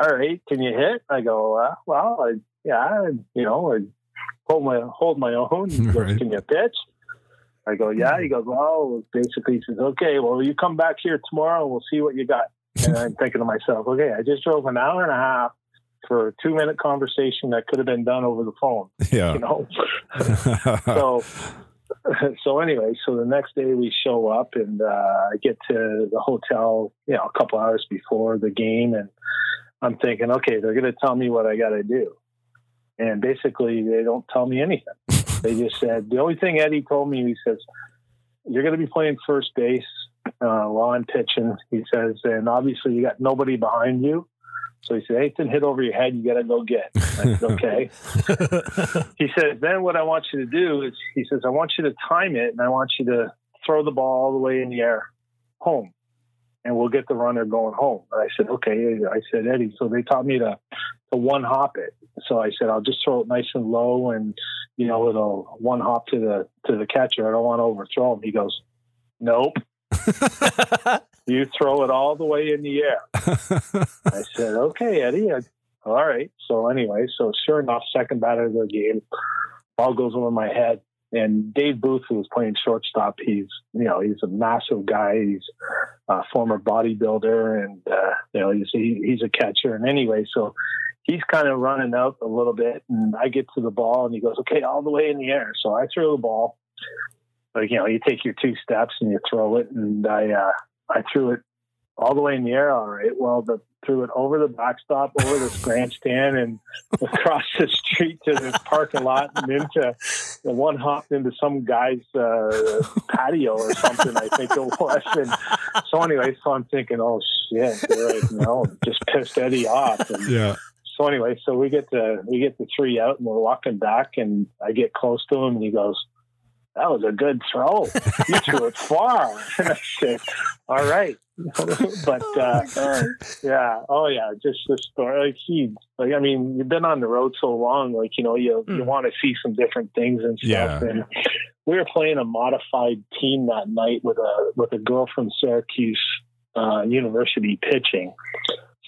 "All right, can you hit?" I go, uh, "Well, I, yeah, you know, I hold my hold my own." He goes, Right. "Can you pitch?" I go, "Yeah." He goes, "Well," basically, he says, "Okay, well, you come back here tomorrow, and we'll see what you got." And I'm thinking to myself, "Okay, I just drove an hour and a half for a two minute conversation that could have been done over the phone." yeah. You know, so so anyway, so the next day we show up and uh, I get to the hotel, you know, a couple hours before the game, and I'm thinking, okay, they're going to tell me what I got to do, and basically they don't tell me anything. They just said the only thing Eddie told me. He says, "You're going to be playing first base. uh, while I'm pitching. He says, and obviously you got nobody behind you. So he said, anything hit over your head, you got to go get. I said, okay. he says, then what I want you to do is, he says, I want you to time it and I want you to throw the ball all the way in the air home and we'll get the runner going home. And I said, okay. I said, Eddie, so they taught me to, to one hop it. So I said, I'll just throw it nice and low and, you know, it'll one hop to the, to the catcher. I don't want to overthrow him. He goes, nope. you throw it all the way in the air. I said, okay, Eddie. I, all right. So anyway, so sure enough, second batter of the game, ball goes over my head. And Dave Booth, who was playing shortstop, he's you know he's a massive guy. He's a former bodybuilder, and uh, you know he's he, he's a catcher. And anyway, so he's kind of running out a little bit, and I get to the ball, and he goes, "Okay, all the way in the air." So I throw the ball. You know, you take your two steps and you throw it, and I uh, I threw it all the way in the air. All right. Well, the threw it over the backstop, over the grandstand, and across the street to the parking lot, and into the one hopped into some guy's uh, patio or something. I think it was. And so anyway, so I'm thinking, oh shit, right, you know, just pissed Eddie off. And yeah. So anyway, so we get to we get the three out, and we're walking back, and I get close to him, and he goes. That was a good throw. You threw it far. And I said, "All right." but uh, yeah, oh yeah, just the story. Like he, like I mean, you've been on the road so long, like you know, you Mm. you want to see some different things and stuff. Yeah. And we were playing a modified team that night with a with a girl from Syracuse uh, University pitching.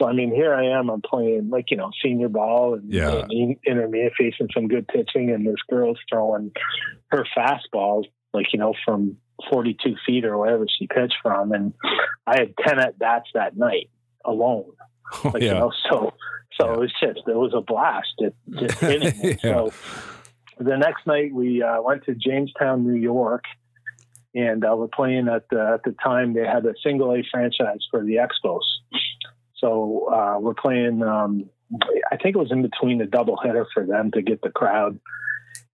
So I mean, here I am. I'm playing like you know senior ball and, Yeah. and intermediate, facing some good pitching, and this girl's throwing her fastballs like you know from 42 feet or wherever she pitched from, and I had 10 at bats that night alone. Oh, Like, you yeah. know, so so Yeah. it was just it was a blast it. Yeah. So the next night we uh, went to Jamestown, New York, and uh, we're playing at the at the time they had a single A franchise for the Expos. So uh, we're playing. Um, I think it was in between the doubleheader for them to get the crowd.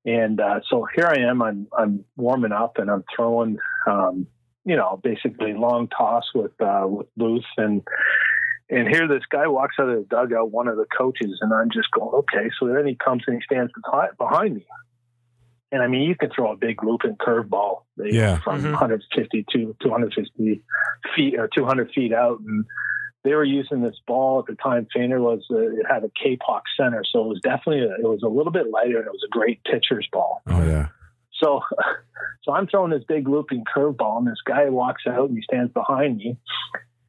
And uh, so here I am. I'm I'm warming up and I'm throwing, um, you know, basically long toss with uh, with Booth and and here this guy walks out of the dugout, one of the coaches, and I'm just going, okay. So then he comes and he stands behind me. And I mean, you can throw a big looping curveball Yeah. from Mhm. 150 to 250 feet or 200 feet out. And they were using this ball at the time. Feigner was, uh, it had a kapok center. So it was definitely, a, it was a little bit lighter and it was a great pitcher's ball. Oh yeah. So, so I'm throwing this big looping curveball, and this guy walks out and he stands behind me,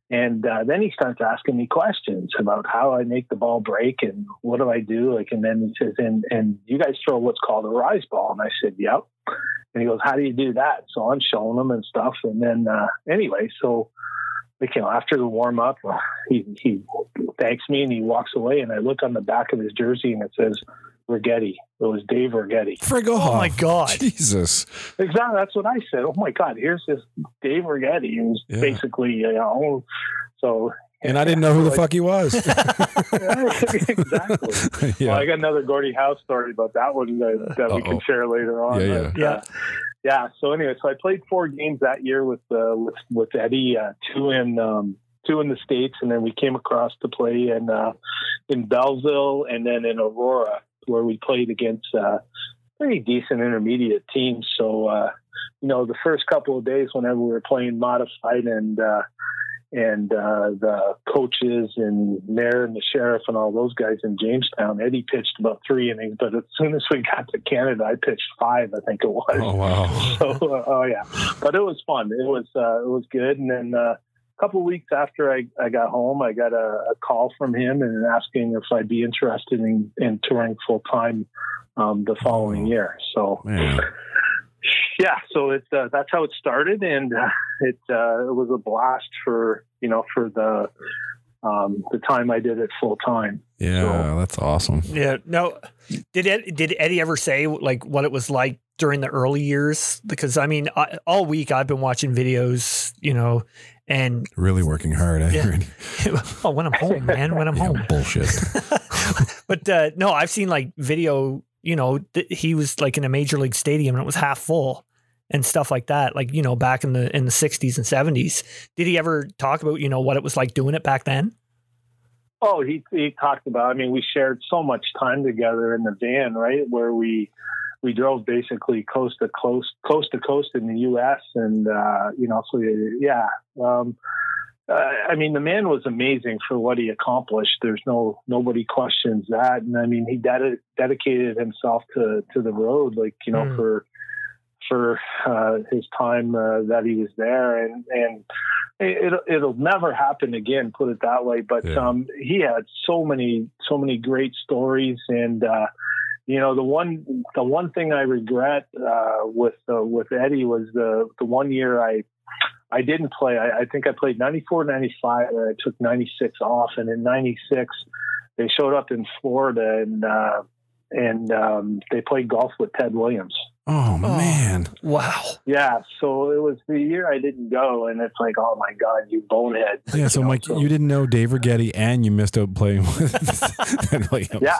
and uh, then he starts asking me questions about how I make the ball break and what do I do. Like, and then he says, "And and you guys throw what's called a rise ball?" And I said, "Yep." And he goes, "How do you do that?" So I'm showing him and stuff, and then uh, anyway, so. Like, you know, after the warm up, uh, he, he thanks me and he walks away. And I look on the back of his jersey and it says Righetti. It was Dave Righetti. Frigo. Oh my God. Jesus. Exactly. That's what I said. Oh my God, here's this Dave Righetti who's Yeah. basically, you know, so. And I didn't know who the fuck he was. exactly. yeah. Well, I got another Gordie Howe's story about that one that, that we can share later on. Yeah, yeah. But, uh, yeah. So anyway, so I played four games that year with uh, with with Eddie, uh, two in um, two in the states, and then we came across to play in uh, in Belleville and then in Aurora, where we played against uh, pretty decent intermediate teams. So uh, you know, the first couple of days, whenever we were playing modified and uh, and uh, the coaches and mayor and the sheriff and all those guys in Jamestown, Eddie pitched about three innings, but as soon as we got to Canada, I pitched five, I think it was. Oh wow. So, uh, oh yeah, but it was fun. It was uh, it was good. And then uh, a couple of weeks after I, I got home, I got a, a call from him and asking if I'd be interested in, in touring full time um, the following year. So Man. Yeah, so it's uh, that's how it started, and uh, it uh, it was a blast for you know for the um, the time I did it full time. Yeah, that's awesome. Yeah. No. Did Ed, did Eddie ever say like what it was like during the early years? Because I mean, I, all week I've been watching videos, you know, and Really working hard. Eh? Yeah. Randy? oh, when I'm home, man, when I'm Yeah, home. bullshit. but uh, no, I've seen like video. You know, th- he was like in a major league stadium and it was half full, and stuff like that. Like you know, back in the in the '60s and '70s, did he ever talk about you know what it was like doing it back then? Oh, he he talked about. I mean, we shared so much time together in the van, right, where we we drove basically coast to coast, coast to coast in the U.S. And uh, you know, so yeah. Um, uh, I mean, the man was amazing for what he accomplished. There's no nobody questions that. And I mean, he ded- dedicated himself to to the road, like you know, mm. for for uh, his time uh, that he was there, and and it, it'll never happen again. Put it that way. But yeah. um, he had so many so many great stories, and uh, you know the one the one thing I regret uh, with uh, with Eddie was the the one year I I didn't play. I, I think I played 94, 95, and I took 96 off. And in 96, they showed up in Florida and, uh, and um, they played golf with Ted Williams. Oh, oh man! Wow. Yeah. So it was the year I didn't go, and it's like, oh my god, you bonehead. Yeah. So, you know, Mike, so, you didn't know Dave Righetti, and you missed out playing with Ted Williams. Yeah.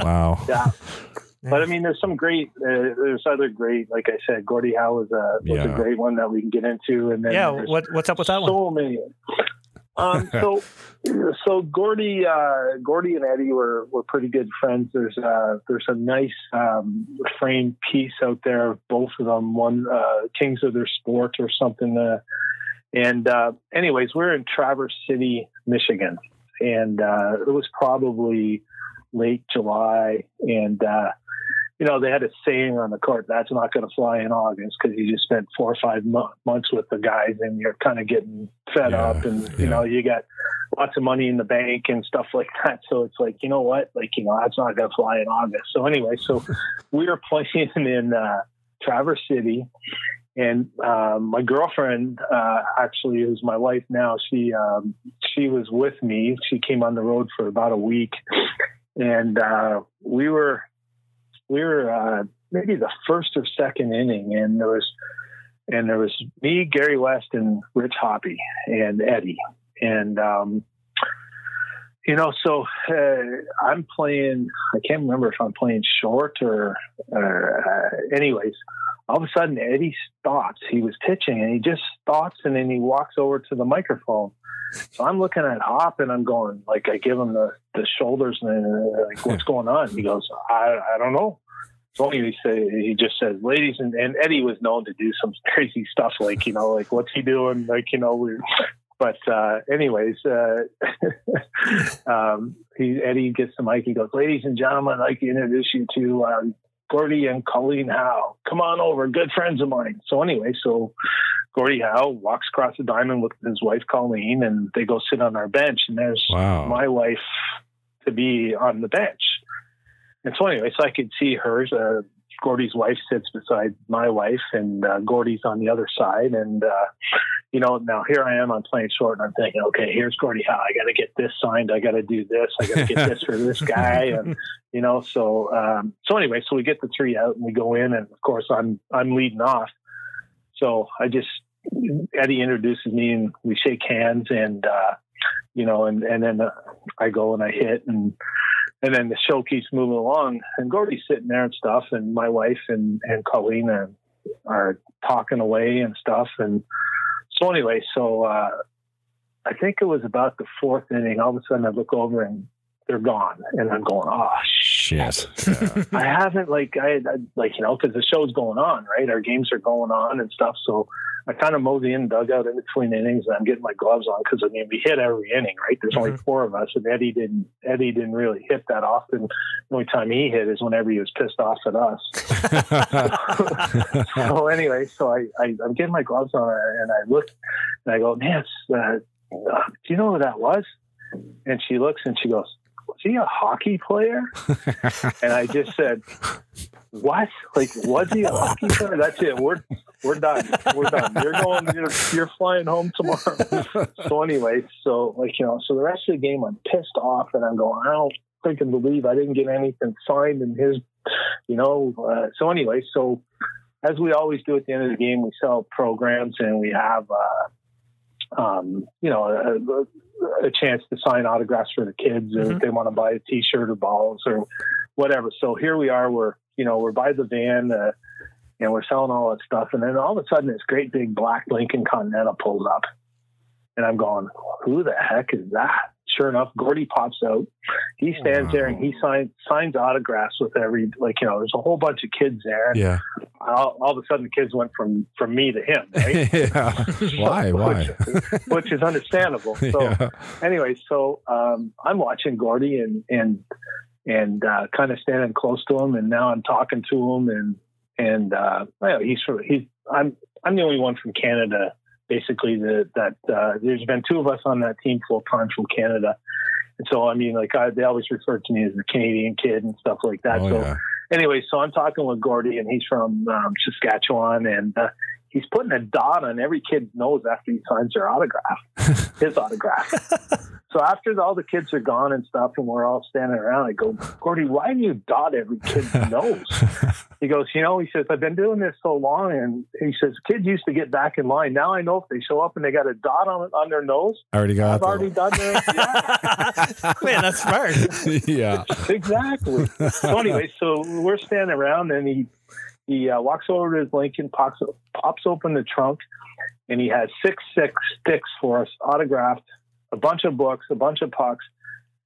Wow. Yeah. But I mean, there's some great. Uh, there's other great, like I said, Gordie Howe was a was yeah. a great one that we can get into. And then yeah, what what's up with that so one? So many. Um, so so Gordie uh, Gordie and Eddie were were pretty good friends. There's uh, there's a nice um, framed piece out there of both of them. One uh, Kings of Their Sport or something. Uh, and uh, anyways, we're in Traverse City, Michigan, and uh, it was probably late July, and uh, you know, they had a saying on the court that's not going to fly in August because you just spent four or five mo- months with the guys and you're kind of getting fed yeah, up and, you know, you got lots of money in the bank and stuff like that. So it's like, you know what? Like, you know, that's not going to fly in August. So anyway, so we were playing in uh, Traverse City. And um, my girlfriend, uh, actually, is my wife now, she um, she was with me. She came on the road for about a week, and uh, we were we were uh, maybe the first or second inning, and there was and there was me, Gary West, and Rich Hoppy, and Eddie, and um, you know, so uh, I'm playing. I can't remember if I'm playing short or, or uh, anyways. All of a sudden, Eddie stops. He was pitching, and he just stops, and then he walks over to the microphone. So I'm looking at Hop, and I'm going like I give him the the shoulders, and like, what's going on? He goes, I I don't know. So he say he just says, ladies, and, and Eddie was known to do some crazy stuff, like you know, like what's he doing? Like you know, we but uh, anyways, uh, um, he Eddie gets the mic. He goes, "Ladies and gentlemen, I'd like to introduce you to um, Gordie and Colleen Howe. Come on over, good friends of mine." So anyway, so Gordie Howe walks across the diamond with his wife Colleen, and they go sit on our bench. And there's wow. my wife to be on the bench. And so anyway, so I could see hers. Uh, Gordie's wife sits beside my wife, and uh, Gordie's on the other side. And uh, you know, now here I am. I'm playing short, and I'm thinking, okay, here's Gordie Howe. I got to get this signed. I got to do this. I got to get this for this guy, and you know. So um, so anyway, so we get the three out, and we go in, and of course, I'm I'm leading off. So I just Eddie introduces me, and we shake hands, and uh, you know, and and then uh, I go and I hit, and and then the show keeps moving along and Gordie's sitting there and stuff and my wife and, and Colleen are, are talking away and stuff. And so anyway, so, uh, I think it was about the fourth inning. All of a sudden I look over and they're gone. And I'm going, oh shit. Yeah. I haven't like, I, I like, you know, cause the show's going on, right? Our games are going on and stuff. So I kind of mosey in dugout in between innings and I'm getting my gloves on because I mean we hit every inning, right? There's mm-hmm. only four of us, and Eddie didn't Eddie didn't really hit that often. The only time he hit is whenever he was pissed off at us. so anyway, so I, I am getting my gloves on and I look and I go, man, uh, uh, do you know who that was? And she looks and she goes, was he a hockey player? and I just said, what? Like, was he a hockey player? That's it. We're we're done. We're done. You're going. You're, you're flying home tomorrow. so anyway, so like you know, so the rest of the game, I'm pissed off, and I'm going. I don't and believe I didn't get anything signed in his, you know. Uh, so anyway, so as we always do at the end of the game, we sell programs and we have. Uh, um, you know, a, a, chance to sign autographs for the kids, or mm-hmm. if they want to buy a T-shirt or balls or whatever. So here we are. We're you know we're by the van. Uh, and we're selling all that stuff. And then all of a sudden, this great big black Lincoln Continental pulls up, and I'm going, "Who the heck is that?" Sure enough, Gordie pops out. He stands there and he signs signs autographs with every like you know. There's a whole bunch of kids there. Yeah. All, all of a sudden, the kids went from from me to him, right? yeah. Why? Why? Which, which is understandable. So yeah. anyway, so um, I'm watching Gordie and and and uh, kind of standing close to him, and now I'm talking to him, and and uh, well, he's from he's I'm I'm the only one from Canada, basically. That that uh, there's been two of us on that team full time from Canada, and so I mean, like I, they always refer to me as the Canadian kid and stuff like that. Oh, so yeah. anyway, so I'm talking with Gordie, and he's from um, Saskatchewan, and uh, he's putting a dot on every kid's nose after he signs their autograph, his autograph. so after all the kids are gone and stuff, and we're all standing around, I go, Gordie, why do you dot every kid's nose? He goes, you know, he says, I've been doing this so long, and he says, kids used to get back in line. Now I know if they show up and they got a dot on on their nose, I already got it. I've already done it. Yeah. Man, that's smart. yeah. exactly. so anyway, so we're standing around, and he he uh, walks over to his Lincoln, pops pops open the trunk, and he has six six sticks for us, autographed, a bunch of books, a bunch of pucks,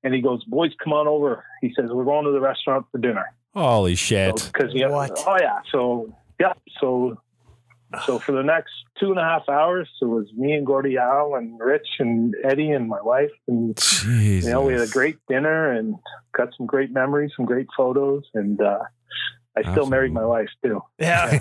and he goes, "Boys, come on over." He says, "We're going to the restaurant for dinner." Holy shit. Because yeah, What? oh yeah, so yeah, so so for the next two and a half hours, it was me and Gordie Howe and Rich and Eddie and my wife, and Jesus. you know, we had a great dinner and got some great memories, some great photos, and uh, I still Absolutely. married my wife too. Yeah.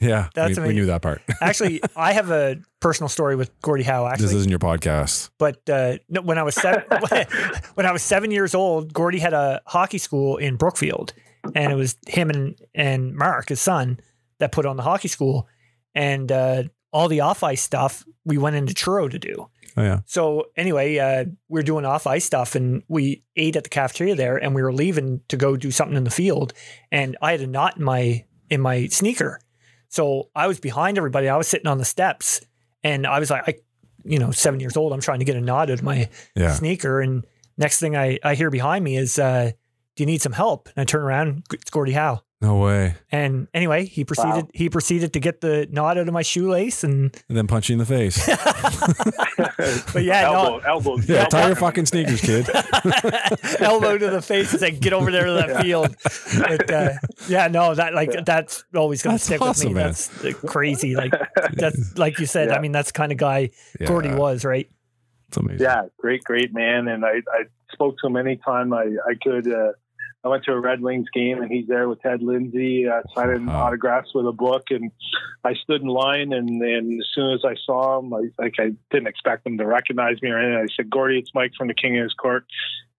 yeah. That's we, we knew that part. Actually, I have a personal story with Gordie Howe. Actually, this isn't your podcast. but uh, no, when I was seven, when I was seven years old, Gordie had a hockey school in Brookfield, and it was him and and Mark, his son, that put on the hockey school, and uh, all the off ice stuff we went into Truro to do. Oh, yeah. So anyway, uh, we are doing off ice stuff, and we ate at the cafeteria there, and we were leaving to go do something in the field, and I had a knot in my in my sneaker, so I was behind everybody. I was sitting on the steps, and I was like, I, you know, seven years old. I'm trying to get a knot out of my Yeah. sneaker, and next thing I I hear behind me is, uh, "Do you need some help?" And I turn around, it's Gordie Howe. No way. And anyway, he proceeded Wow. he proceeded to get the knot out of my shoelace, and And then punch you in the face. but yeah, no, elbow, elbow, Yeah. elbow. Tie your fucking sneakers, kid. elbow to the face and said, "Get over there to that field." But, uh, yeah, no, that like that's always going to That's stick awesome, with me. man. That's uh, crazy. Like that's like you said. Yeah. I mean, that's the kind of guy Gordie Yeah. was, right? It's amazing. Yeah, great, great man. And I, I spoke to him anytime I, I could. Uh, I went to a Red Wings game and he's there with Ted Lindsay, uh, signing Wow. autographs with a book. And I stood in line and, and as soon as I saw him, I, like I didn't expect him to recognize me or anything. I said, Gordie, it's Mike from the King of His Court.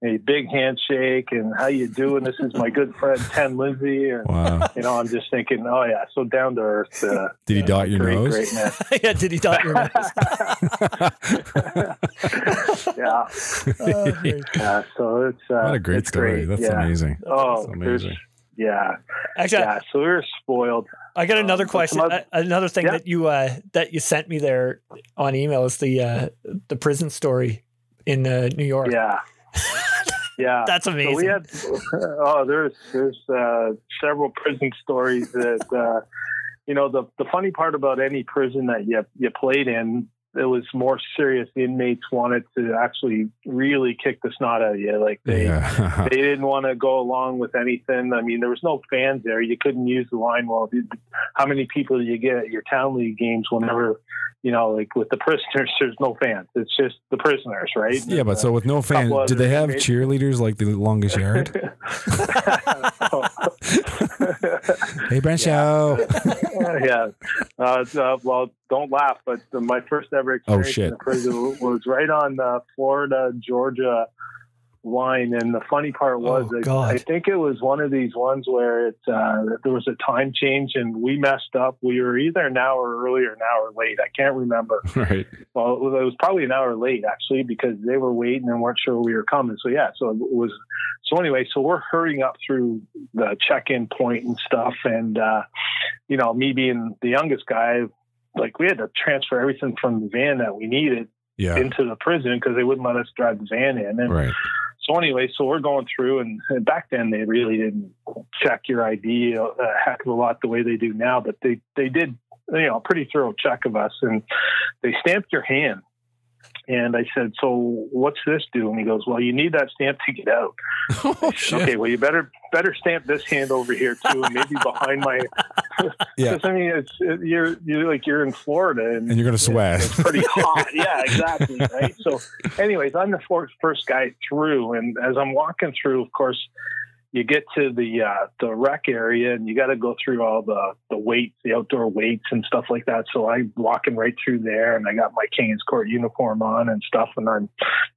A big handshake and how you doing? This is my good friend Ted Lindsay. And Wow. you know, I'm just thinking, oh yeah, so down to earth. Uh, Did he dot your great, nose? Great man. yeah, did he dot your nose? yeah. Oh, great. Yeah, so it's uh, what a great it's story. That's yeah. amazing. Oh, That's there's- amazing. Yeah, Actually, yeah. So we were spoiled. I got another Um, question. other- Uh, another thing Yeah. that you uh, that you sent me there on email is the uh, the prison story in uh, New York. Yeah, yeah. That's so amazing. we had oh, there's there's uh, several prison stories that uh, you know the the funny part about any prison that you you played in. It was more serious. The inmates wanted to actually really kick the snot out of you. Like they, Yeah. they didn't want to go along with anything. I mean, there was no fans there. You couldn't use the line. Well, how many people do you get at your town league games? Whenever, you know, like with the prisoners, there's no fans. It's just the prisoners, right? yeah, but so with no fans, did they have inmates. cheerleaders like the longest yard? hey, Brent Show. yeah. Uh, uh, well, don't laugh, but the, my first ever experience Oh, shit. in a prison was right on the Florida Georgia line, and the funny part was, Oh, I- I think it was one of these ones where it uh, there was a time change, and we messed up. We were either an hour early or an hour late. I can't remember. Right. Well, it was, it was probably an hour late actually because they were waiting and weren't sure we were coming. So yeah, so it was. So anyway, so we're hurrying up through the check-in point and stuff, and uh, you know, me being the youngest guy, like we had to transfer everything from the van that we needed Yeah. into the prison because they wouldn't let us drive the van in. And Right. So anyway, so we're going through, and, and back then they really didn't check your ID a, a heck of a lot the way they do now, but they they did you know a pretty thorough check of us, and they stamped your hand. And I said, "So what's this do?" And he goes, "Well, you need that stamp to get out." oh shit. Okay, well, you better better stamp this hand over here too, and maybe behind my. Yeah. I mean, it's it, you're you're like you're in Florida, and And you're gonna sweat. it's pretty hot. yeah, exactly. Right. So, anyways, I'm the first first guy through, and as I'm walking through, of course, you get to the uh, the rec area, and you got to go through all the the weights, the outdoor weights, and stuff like that. So I'm walking right through there, and I got my Kings Court uniform on and stuff, and I'm,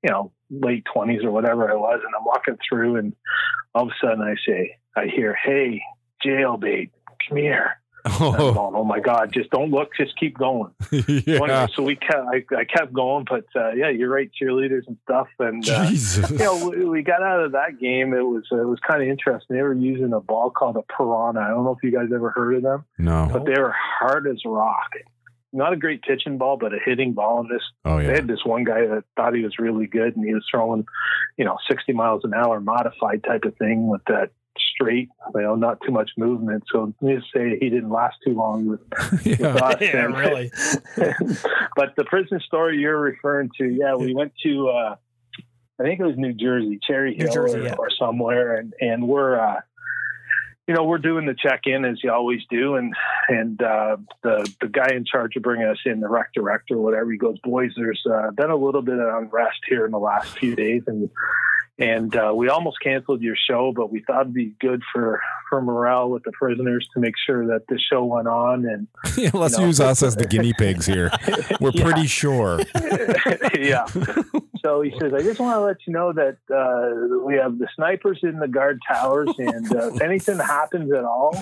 you know, late twenties or whatever I was, and I'm walking through, and all of a sudden I say, I hear, "Hey, jailbait, come here." Oh, going, oh my God, just don't look, just keep going. So, yeah. so we kept, I, I kept going, but uh, yeah, you're right, cheerleaders and stuff. And, uh, you know, we, we got out of that game. It was, it was kind of interesting. They were using a ball called a piranha. I don't know if you guys ever heard of them, No. but they were hard as rock. Not a great pitching ball, but a hitting ball. And this, Oh yeah. they had this one guy that thought he was really good and he was throwing, you know, 60 miles an hour modified type of thing with that straight, you know, not too much movement. So needless to say, he didn't last too long with yeah. us. yeah, And- really. but the prison story you're referring to, yeah, we went to, uh, I think it was New Jersey, Cherry Hill Jersey, or, yeah. or somewhere, and and we're, uh, you know, we're doing the check in as you always do, and and uh, the the guy in charge of bringing us in, the rec director, or whatever, he goes, boys, there's uh, been a little bit of unrest here in the last few days, and and uh, we almost canceled your show, but we thought it'd be good for for morale with the prisoners to make sure that the show went on, and Yeah, let's You know. use us as the guinea pigs here. We're Yeah. pretty sure. yeah. So he says, I just want to let you know that uh, we have the snipers in the guard towers, and uh, if anything happens at all,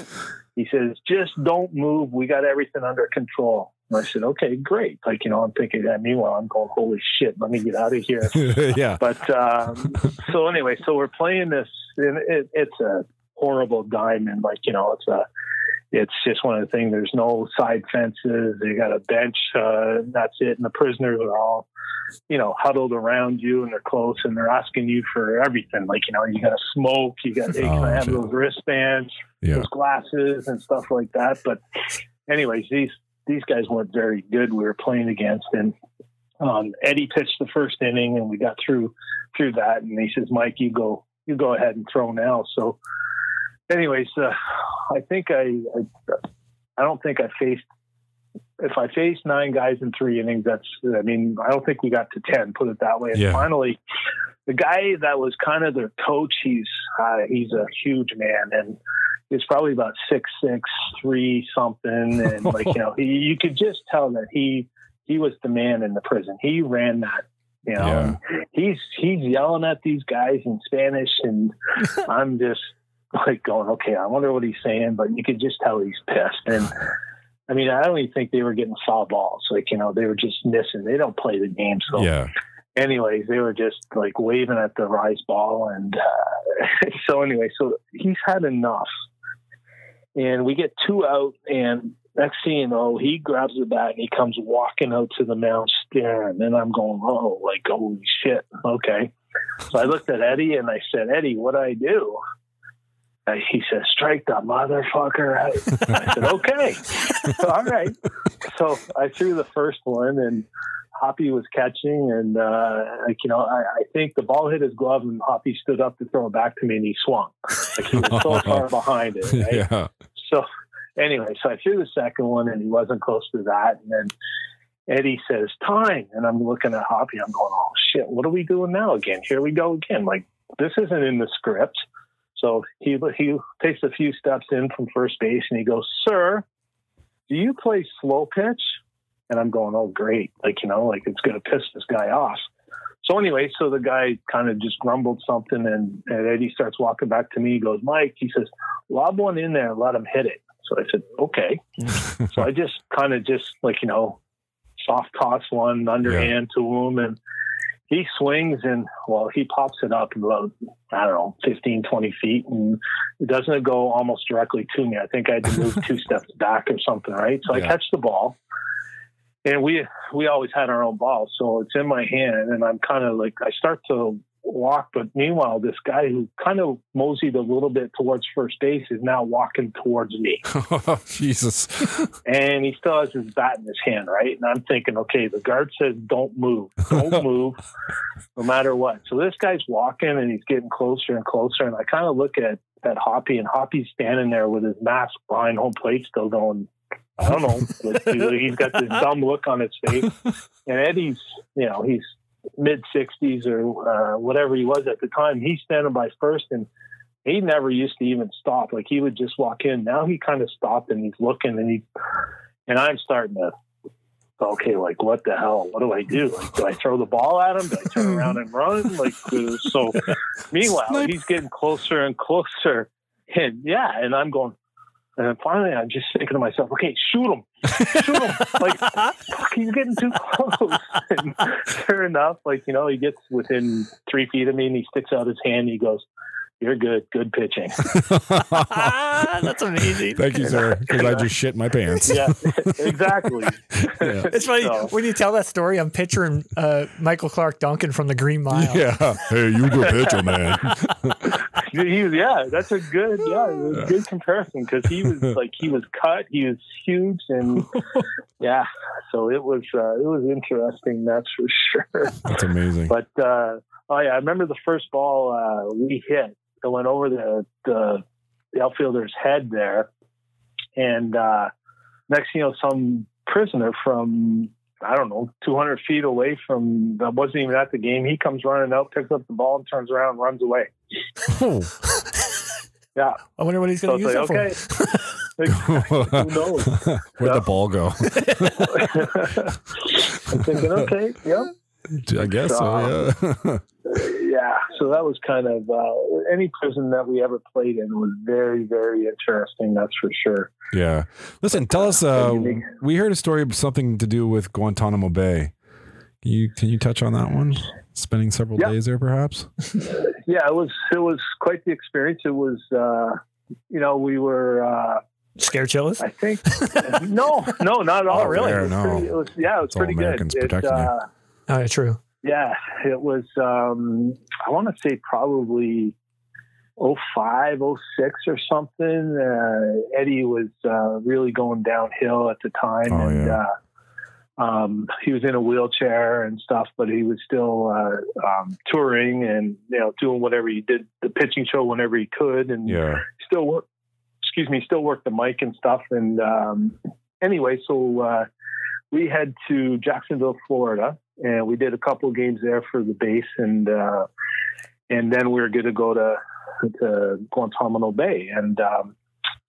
he says, just don't move. We got everything under control. And I said, okay, great. Like, you know, I'm thinking that. Meanwhile, I'm going, holy shit, let me get out of here. yeah. But um, so anyway, so we're playing this, and it, it's a horrible diamond. Like you know, it's a, it's just one of the things. There's no side fences. They got a bench. Uh, that's it. And the prisoners are all, you know, huddled around you, and they're close, and they're asking you for everything. Like you know, you got to smoke. You got to Oh, have shit. those wristbands, Yeah. those glasses, and stuff like that. But anyways, these these guys weren't very good. We were playing against, and um, Eddie pitched the first inning, and we got through through that. And he says, "Mike, you go, you go ahead and throw now." So, anyways, uh, I think I, I, I don't think I faced. If I faced nine guys in three innings, that's. I mean, I don't think we got to ten. Put it that way. And Yeah. finally, the guy that was kind of their coach, he's uh, he's a huge man, and he's probably about six six three something, and like you know, he, you could just tell that he he was the man in the prison. He ran that. You know, Yeah. he's he's yelling at these guys in Spanish, and I'm just like going, okay, I wonder what he's saying, but you could just tell he's pissed. And I mean, I don't even think they were getting foul balls. Like, you know, they were just missing. They don't play the game. So, Yeah. anyways, they were just like waving at the rise ball. And uh, so, anyway, so he's had enough. And we get two out, and next thing you know, he grabs the bat and he comes walking out to the mound staring. And I'm going, oh, like, holy shit. Okay. So I looked at Eddie and I said, Eddie, what do I do? He says, strike the motherfucker out. I said, okay. All right. So I threw the first one and Hoppy was catching and uh, like, you know, I, I think the ball hit his glove and Hoppy stood up to throw it back to me and he swung. Like he was so far behind it. Right? Yeah. So anyway, so I threw the second one and he wasn't close to that. And then Eddie says, time. And I'm looking at Hoppy. I'm going, oh shit, what are we doing now again? Here we go again. Like this isn't in the script. So he he takes a few steps in from first base and he goes, Sir, do you play slow pitch? And I'm going, Oh great. Like, you know, like it's gonna piss this guy off. So anyway, so the guy kind of just grumbled something and, and Eddie starts walking back to me. He goes, Mike, he says, lob one in there and let him hit it. So I said, okay. so I just kind of just like, you know, soft toss one underhand to him and he swings and well, he pops it up about, I don't know, 15, 20 feet and it doesn't go almost directly to me. I think I had to move two steps back or something. Right. So I catch the ball and we, we always had our own ball. So it's in my hand and I'm kind of like, I start to walk. But meanwhile, this guy who kind of moseyed a little bit towards first base is now walking towards me. Oh, Jesus. and he still has his bat in his hand, right? And I'm thinking, okay, the guard says don't move, don't move, no matter what. So this guy's walking and he's getting closer and closer, and I kind of look at at Hoppy, and Hoppy's standing there with his mask behind home plate, still going. I don't know. He's got this dumb look on his face, and Eddie's, you know, he's mid 60s or uh, whatever he was at the time. He's standing by first, and he never used to even stop. Like he would just walk in. Now he kind of stopped and he's looking, and he and I'm starting to. Okay, like what the hell? What do I do? Like, do I throw the ball at him? Do I turn around and run? Like uh, so. Meanwhile, he's getting closer and closer, and yeah, and I'm going. And then finally, I'm just thinking to myself, okay, shoot him, shoot him. like, fuck, he's getting too close. And sure enough, like, you know, he gets within three feet of me and he sticks out his hand and he goes, You're good, good pitching. That's amazing. Thank you, sir. Because I just shit my pants. yeah, exactly. Yeah. It's funny So- when you tell that story. I'm picturing uh, Michael Clarke Duncan from the Green Mile. Yeah. Hey, you good pitcher, man. he was, yeah, that's a good, yeah, it was a good comparison because he was like, he was cut, he was huge, and yeah, so it was, uh, it was interesting, that's for sure. That's amazing. But uh, oh yeah, I remember the first ball uh, we hit. It went over the, the the outfielder's head there, and uh, next thing you know, some prisoner from I don't know 200 feet away from that wasn't even at the game. He comes running out, picks up the ball, and turns around and runs away. Oh. Yeah, I wonder what he's going to like use it okay. Like, who knows? Where'd the ball go? I'm thinking, okay, yep. I guess so, yeah. yeah so that was kind of uh, any prison that we ever played in was very very interesting that's for sure yeah. Listen, tell us uh, we heard a story of something to do with Guantanamo Bay. Can you can you touch on that one? Spending several Yeah. days there perhaps? yeah it was it was quite the experience it was uh you know we were uh Scare chillers. i think no no not at all Oh, really there, it was no. pretty, it was yeah it was It's all pretty Americans good It, protecting you. uh, Oh, yeah, true. yeah it was um i want to say probably 05 06 or something uh eddie was uh really going downhill at the time Oh, and yeah. uh um he was in a wheelchair and stuff but he was still uh um touring and you know doing whatever he did the pitching show whenever he could and Yeah. still work excuse me still worked the mic and stuff and um anyway so uh we head to jacksonville florida and we did a couple of games there for the base and uh and then we were going to go to to guantanamo bay. And um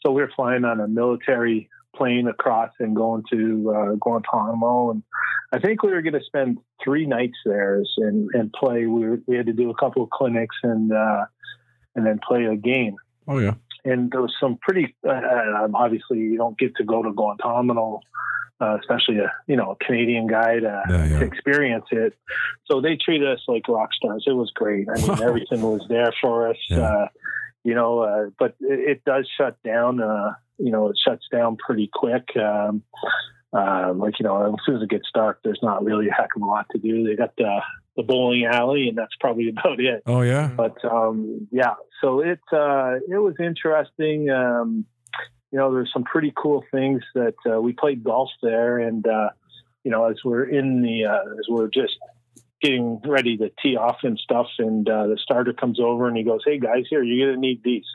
so we were flying on a military plane across and going to uh, guantanamo. And i think we were going to spend three nights there and and play. We, were, we had to do a couple of clinics and uh and then play a game. Oh yeah. And there was some pretty uh, obviously you don't get to go to Guantanamo, uh, especially a you know a Canadian guy to, Yeah, yeah. to experience it. So they treated us like rock stars. It was great. I mean, everything was there for us. Yeah. Uh, you know, uh, but it, it does shut down. Uh, you know, it shuts down pretty quick. Um, uh, like you know, as soon as it gets dark, there's not really a heck of a lot to do. They got the the bowling alley, and that's probably about it Oh yeah. but um, yeah, so it uh, it was interesting. Um, you know, there's some pretty cool things that uh, we played golf there, and uh, you know, as we're in the uh, as we're just getting ready to tee off and stuff, and uh, the starter comes over and he goes, "Hey guys, here you're gonna need these."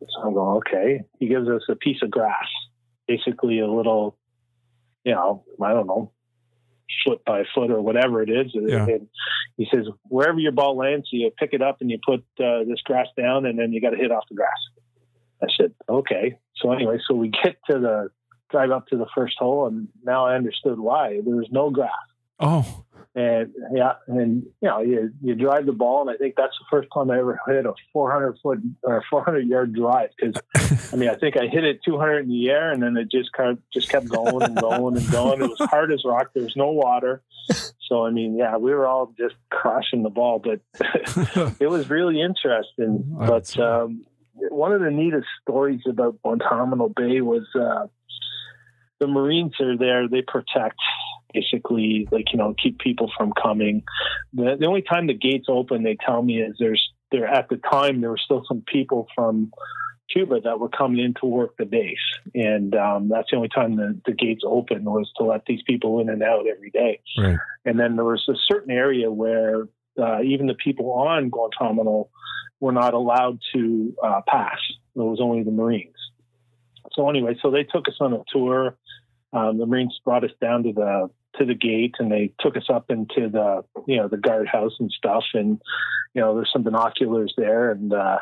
So I'm going, "Okay." He gives us a piece of grass, basically a little, you know, I don't know, foot by foot or whatever it is. Yeah. And he says, wherever your ball lands, you pick it up and you put uh, this grass down, and then you got to hit off the grass. I said, okay. So anyway, so we get to the drive up to the first hole, and now I understood why there was no grass. Oh. And yeah, and you know, you you drive the ball, and I think that's the first time I ever hit a 400 foot or 400 yard drive because I mean, I think I hit it 200 in the air, and then it just kind of just kept going and going and going. It was hard as rock. There was no water, so I mean, yeah, we were all just crushing the ball, but it was really interesting. But um, one of the neatest stories about Guantanamo Bay was uh, the Marines are there. They protect basically like you know keep people from coming. The the only time the gates open, they tell me is there's there at the time there were still some people from Cuba that were coming in to work the base, and um, that's the only time the, the gates open was to let these people in and out every day. Right. And then there was a certain area where uh, even the people on Guantanamo were not allowed to uh, pass. It was only the Marines. So anyway, so they took us on a tour. Um, the Marines brought us down to the to the gate, and they took us up into the you know the guardhouse and stuff. And you know, there's some binoculars there, and uh,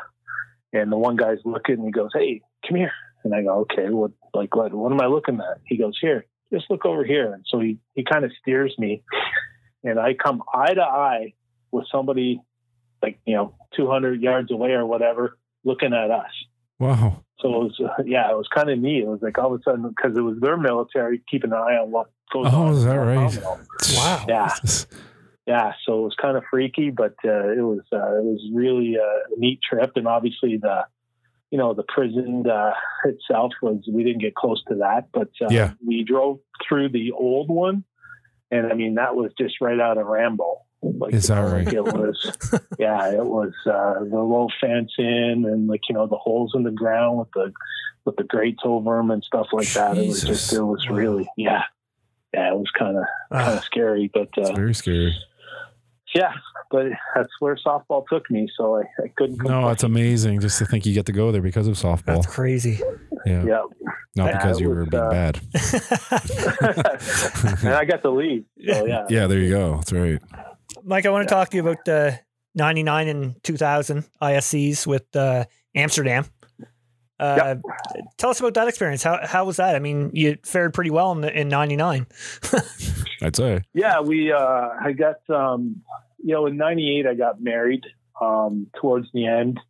and the one guy's looking, and he goes, "Hey, come here." And I go, "Okay, what like what? What am I looking at?" He goes, "Here, just look over here." And so he he kind of steers me, and I come eye to eye with somebody like you know 200 yards away or whatever, looking at us. Wow. So it was, uh, yeah, it was kind of neat. It was like all of a sudden because it was their military keeping an eye on what goes Oh, on. Oh, is that right? Wow. Yeah, yeah. So it was kind of freaky, but uh, it was uh, it was really a neat trip, and obviously the you know the prison uh, itself was we didn't get close to that, but uh, Yeah. we drove through the old one, and I mean that was just right out of Rambo. Like, Is that right? It was, yeah, it was uh, the low fence in, and like you know the holes in the ground with the with the grates over them and stuff like that. It was just, it was really, yeah, yeah, it was kind of kind Ah, of scary, but uh, It's very scary. yeah, but that's where softball took me, so I, I couldn't. No, complain. it's amazing just to think you get to go there because of softball. that's crazy. Yeah. yeah, Not Yeah, because it you were being uh, bad. and I got the lead. So yeah, Yeah, there you go. That's right. Mike, I want to talk to you about the 99 and 2000 ISCs with uh, Amsterdam. Uh, Tell us about that experience. How, how was that? I mean, you fared pretty well in, the, in 99. I'd say. yeah. We, uh, I got, um, you know, in '98, I got married um, towards the end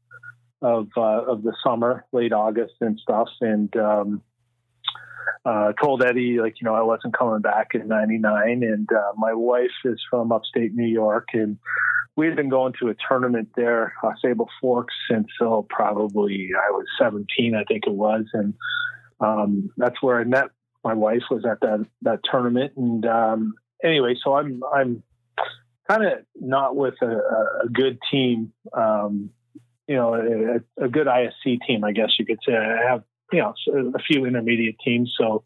of uh, of the summer, late August and stuff, and um, uh, told Eddie like, you know, I wasn't coming back in '99, and uh, my wife is from upstate New York, and we had been going to a tournament there, uh, Sable Forks, since probably I was 17, I think it was, and um, that's where I met my wife was at that that tournament, and um, anyway, so I'm I'm kind of not with a, a- a good team, um, you know, a, a good ISC team, I guess you could say. I have you know a few intermediate teams, so.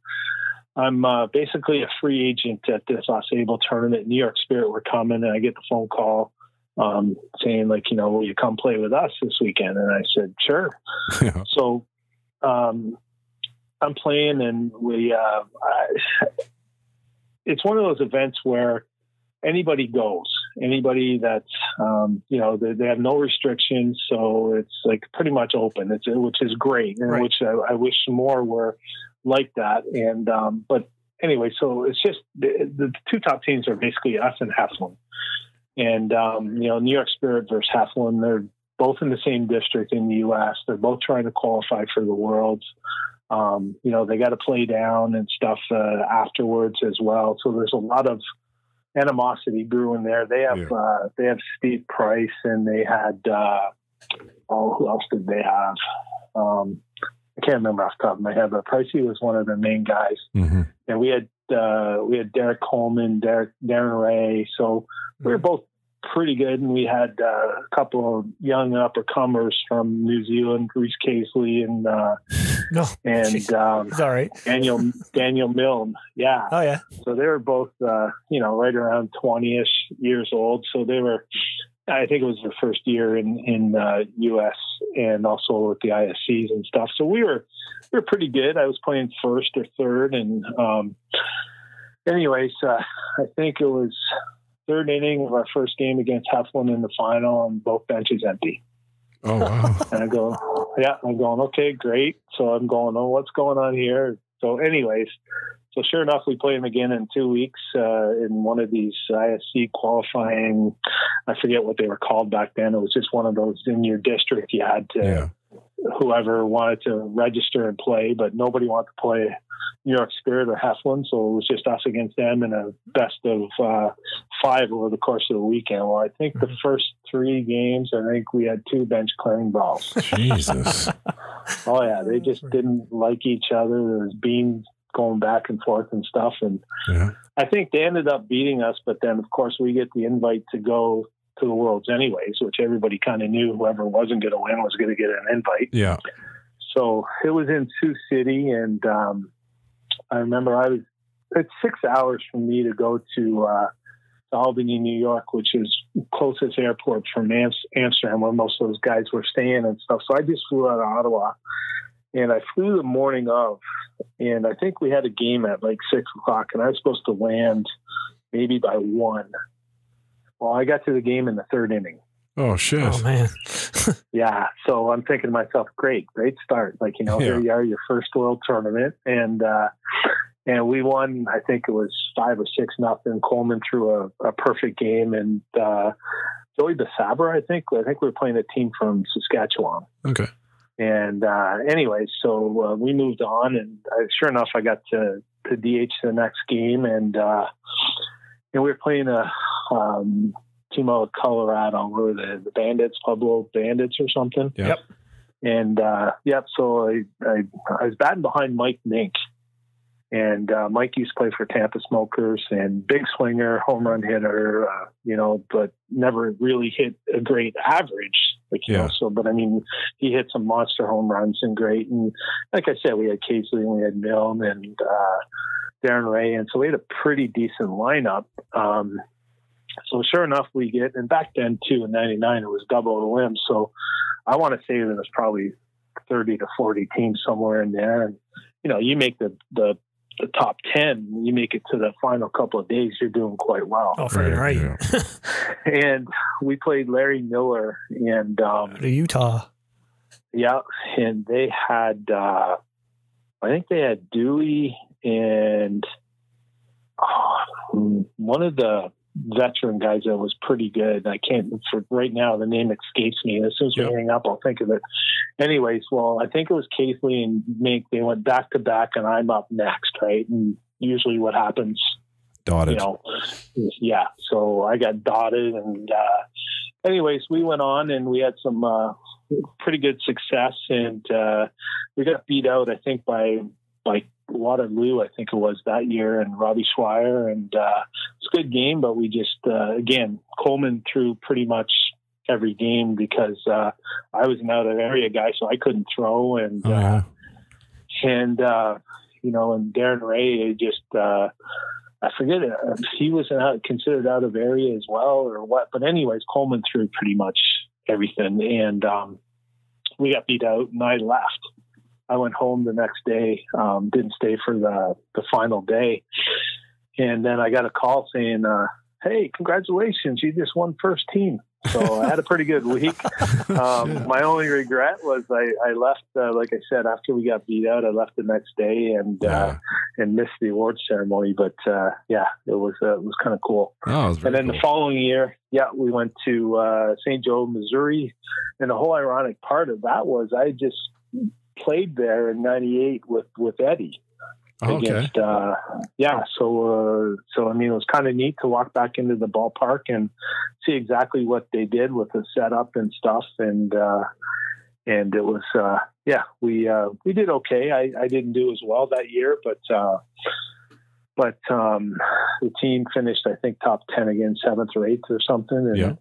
I'm uh, basically a free agent at this Ausable tournament. New York Spirit were coming, and I get the phone call um, saying, like, you know, will you come play with us this weekend? And I said, sure. Yeah. So um, I'm playing, and we. Uh, I, it's one of those events where anybody goes. Anybody that's um, you know they, they have no restrictions, so it's like pretty much open. It's which is great, and Right. which I, I wish more were like that. And um, but anyway, so it's just the, the two top teams are basically us and Heflin. And um, you know, New York Spirit versus Heflin, they're both in the same district in the U.S. They're both trying to qualify for the Worlds. Um, you know, they got to play down and stuff uh, afterwards as well. So there's a lot of animosity brewing there. They have Yeah. uh, they have Steve Price and they had uh, oh, who else did they have? Um, I can't remember off the top of my head, but Pricey was one of the main guys hmm and we had uh, we had Derek Coleman, Derek Darren Ray. So we were both pretty good, and we had uh, a couple of young upper comers from New Zealand, Reese Casely and uh, No. and Jeez. um, It's all right. Daniel Daniel Milne. Yeah, Oh, yeah. so they were both uh, you know right around twenty ish years old. So they were. I think it was their first year in in uh, U.S. and also with the ISCs and stuff. So we were we were pretty good. I was playing first or third, and um, anyways, uh, I think it was third inning of our first game against Heflin in the final, and both benches empty. Oh wow. And I go, yeah, I'm going, okay, great. So I'm going, oh, what's going on here? So, anyways, so sure enough, we play them again in two weeks uh, in one of these ISC qualifying. I forget what they were called back then. It was just one of those in your district. You had to, yeah. Whoever wanted to register and play, but nobody wanted to play New York Spirit or Heflin. So it was just us against them in a best of uh, five over the course of the weekend. Well, I think the first three games, I think we had two bench clearing balls. Jesus. Oh yeah, they just didn't like each other. There was being going back and forth and stuff. And Yeah. I think they ended up beating us, but then of course we get the invite to go to the Worlds anyways, which everybody kind of knew whoever wasn't going to win was going to get an invite. Yeah. So it was in Sioux City, and um, I remember I was it's six hours from me to go to uh, Albany, New York, which is closest airport from Am- Amsterdam, where most of those guys were staying and stuff. So I just flew out of Ottawa, and I flew the morning of, and I think we had a game at like six o'clock, and I was supposed to land maybe by one. Well, I got to the game in the third inning. Oh shit. Oh man. Yeah. So I'm thinking to myself, great, great start. Like, you know, Yeah. here you are, your first world tournament. And, uh, and we won, I think it was five or six nothing. Coleman threw a, a perfect game. And, uh, Joey Basabra, I think, I think we were playing a team from Saskatchewan. Okay. And, uh, anyway, so uh, we moved on and uh, sure enough, I got to, to DH the next game and, uh, and we were playing a, um, team out of Colorado, we were the, the Bandits, Pueblo Bandits or something. Yep. And uh, yep, so I, I I was batting behind Mike Nink, and uh, Mike used to play for Tampa Smokers and big swinger, home run hitter, uh, you know, but never really hit a great average. Like you Yeah. know, so but I mean, he hit some monster home runs and great. And like I said, we had Casey and we had Milne and uh, Darren Ray, and so we had a pretty decent lineup. Um, so sure enough, we get, and back then too, in '99, it was double the limb. So I want to say there was probably 30 to 40 teams somewhere in there. And, you know, you make the, the, the top 10, you make it to the final couple of days, you're doing quite well. Oh, freaking right. Yeah. And we played Larry Miller and, um, Utah. yeah, and they had, uh, I think they had Dewey and oh, one of the veteran guys that was pretty good. I can't for right now the name escapes me. As soon as we Yep. hang up, I'll think of it. Anyways, well, I think it was Casey and Mink. They went back to back, and I'm up next, right? And usually, what happens Dotted. you know, yeah. So I got dotted, and uh, anyways, we went on and we had some uh, pretty good success, and uh, we got beat out, I think, by by Waterloo, I think it was that year, and Robbie Schweier, and uh, it's a good game, but we just uh, again Coleman threw pretty much every game because uh, I was an out of area guy, so I couldn't throw, and yeah. and uh, you know, and Darren Ray just uh, I forget it. uh, He was out, considered out of area as well, or what? But anyways, Coleman threw pretty much everything, and um, we got beat out, and I left. I went home the next day. Um, didn't stay for the the final day, and then I got a call saying, uh, "Hey, congratulations! You just won first team." So I had a pretty good week. Um, my only regret was I, I left, uh, like I said, after we got beat out, I left the next day and Yeah. uh, and missed the award ceremony. But uh, yeah, it was uh, it was kind of cool. Oh, it was very and then the following year, yeah, we went to uh, St. Joe, Missouri, and the whole ironic part of that was I just played there in '98 with with Eddie Oh, okay. against uh yeah so uh so i mean it was kind of neat to walk back into the ballpark and see exactly what they did with the setup and stuff and uh and it was uh yeah we uh we did okay i i didn't do as well that year but uh but um the team finished i think top 10 again seventh or eighth or something and Yeah.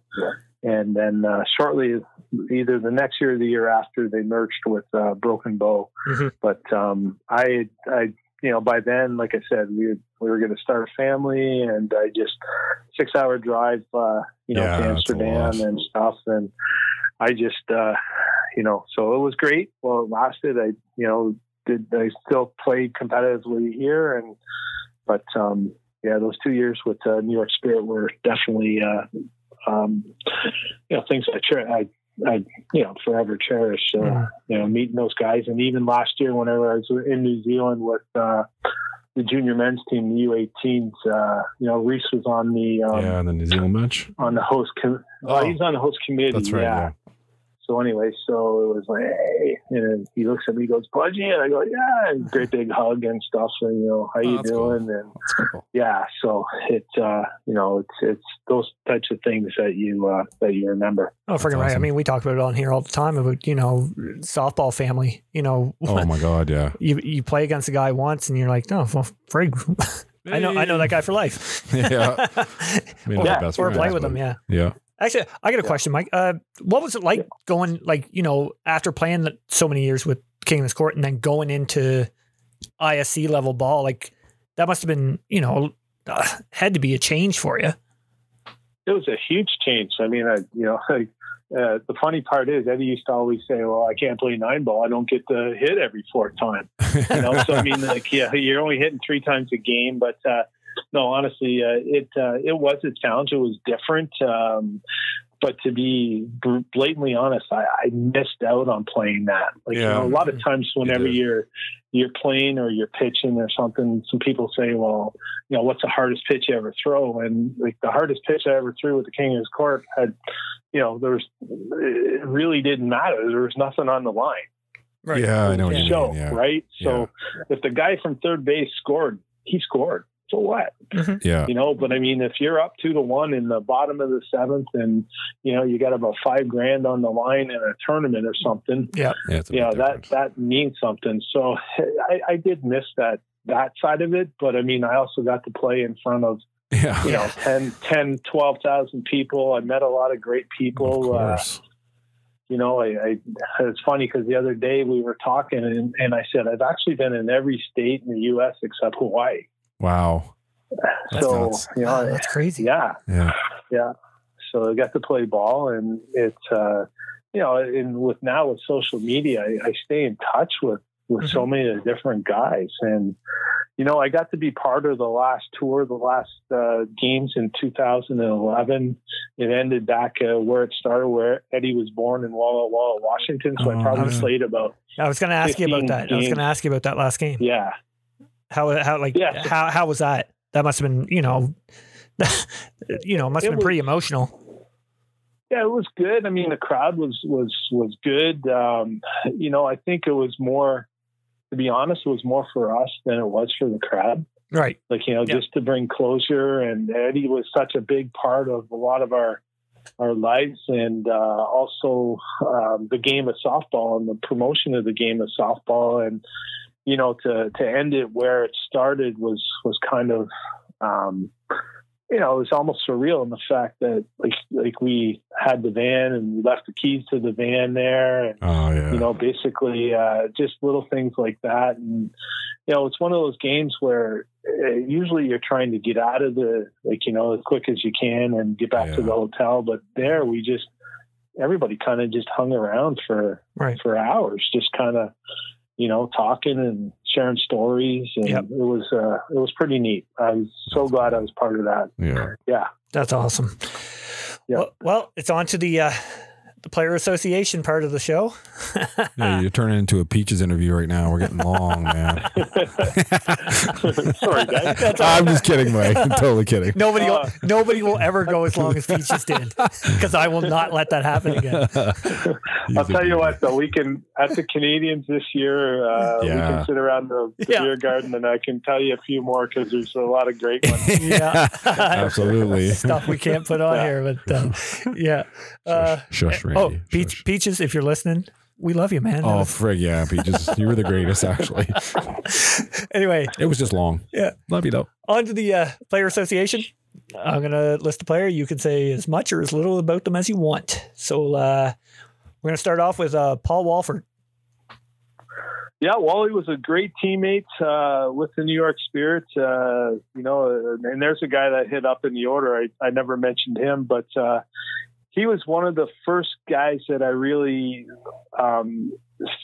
And then uh, shortly, either the next year or the year after, they merged with uh, Broken Bow. Mhm. But um, I, I, you know, by then, like I said, we we were going to start a family, and I just six hour drive, uh, you know, Yeah, to Amsterdam and stuff, and I just, uh, you know, so it was great. Well, it lasted. I, you know, did I still played competitively here, and but um, yeah, those two years with uh, New York Spirit were definitely. Uh, um, you know, things I, cher- I, I, you know, forever cherish, uh, Mhm. you know, meeting those guys. And even last year, whenever I was in New Zealand with, uh, the junior men's team, the U18s, uh, you know, Reese was on the, um, yeah, the New Zealand match. on the host, com- Oh. oh, he's on the host committee. That's right. yeah. Yeah. So anyway, so it was like, hey, and he looks at me, he goes, Pudgy, and I go, yeah, and great big hug and stuff. And you know, how Oh, you that's cool. doing? And cool. yeah, so it, uh, you know, it's it's those types of things that you uh, that you remember. Oh, freaking right. I mean, we talk about it on here all the time about you know softball family. You know, Oh my god, yeah. you you play against a guy once and you're like, no, well, frig. I know I know that guy for life. Yeah. Maybe or, not best or friends, play with him. Yeah. Yeah. Actually, I got a question, Mike. Uh, what was it like going, like, you know, after playing so many years with King's Court and then going into ISC level ball? Like, that must have been, you know, uh, had to be a change for you. It was a huge change. I mean, I, you know, like, uh, the funny part is Eddie used to always say, "Well, I can't play nine ball. I don't get to hit every fourth time." You know, so I mean, like, yeah, you're only hitting three times a game, but uh, no, honestly, uh, it uh, it was a challenge. It was different. Um, but to be blatantly honest, I, I missed out on playing that. Like, you know, a lot of times whenever did. you're you're playing or you're pitching or something, some people say, "Well, you know, what's the hardest pitch you ever throw?" And like the hardest pitch I ever threw with the King of his Court had, you know, there was it really didn't matter. There was nothing on the line Right. Yeah, I know what you show, mean. Yeah. right? So if the guy from third base scored, he scored. So what? Yeah. You know, but I mean, if you're up two to one in the bottom of the seventh, and you know you got about five grand on the line in a tournament or something, Yeah, it's a you know big that that means something. So I, I did miss that that side of it, but I mean, I also got to play in front of Yeah. you know 10, 10 12,000 people. I met a lot of great Of people. Uh, you know, I, I it's funny because the other day we were talking and, and I said I've actually been in every state in the U.S. except Hawaii. Wow. That's so nuts. you know, that's crazy. yeah, Yeah. yeah. So I got to play ball, and it's uh, you know, and with now with social media, I, I stay in touch with with so many of the different guys, and you know, I got to be part of the last tour, the last uh, games in 2011. It ended back uh, where it started, where Eddie was born in Walla Walla, Washington. So Oh, I probably yeah. played about I was going to ask you about 15 that. I was going to ask you about that last game. yeah. How, how, like, Yeah. how, how was that? That must have been, you know, you know, must have been pretty emotional. Yeah, it was good. I mean, the crowd was was was good. Um, you know, I think it was more, to be honest, it was more for us than it was for the crowd. Right. Like you know, Yeah. just to bring closure. And Eddie was such a big part of a lot of our our lives, and uh, also um, the game of softball and the promotion of the game of softball. And you know, to to end it where it started was was kind of. Um, you know, it was almost surreal in the fact that like like we had the van and we left the keys to the van there and Oh yeah. you know basically uh, just little things like that and you know it's one of those games where uh, usually you're trying to get out of the like you know as quick as you can and get back to the hotel but there we just everybody kind of just hung around for Right. for hours just kind of you know talking and sharing stories and Yep. it was uh it was pretty neat i was so glad i was part of that yeah. yeah That's awesome. Yeah. Well, well, it's on to the uh, the player association part of the show. Yeah, you're turning into a peaches interview right now. We're getting long, man. Sorry, guys. That's. I'm just kidding, Mike. I'm totally kidding. Nobody, will, Uh. nobody will ever go as long as Peaches did, because I will not let that happen again. I'll tell you what, though, we can at the Canadians this year. Uh, We can sit around the, the Yeah. beer garden, and I can tell you a few more because there's a lot of great ones. Yeah, Absolutely. stuff we can't put on Yeah. here, but uh, yeah. Uh, Shush, Randy. oh, Shush. Peach, Peaches, if you're listening, we love you, man. Oh, was- frig, yeah, peaches. You were the greatest, actually. anyway, It was just long. Yeah. Love you though. on to the uh, player association. I'm gonna list the player. You can say as much or as little about them as you want. So uh, we're gonna start off with uh, Paul Walford. Yeah, Wally was a great teammate uh, with the New York Spirit. Uh, you know, and there's a guy that hit up in the order. I, I never mentioned him, but uh, he was one of the first guys that I really um,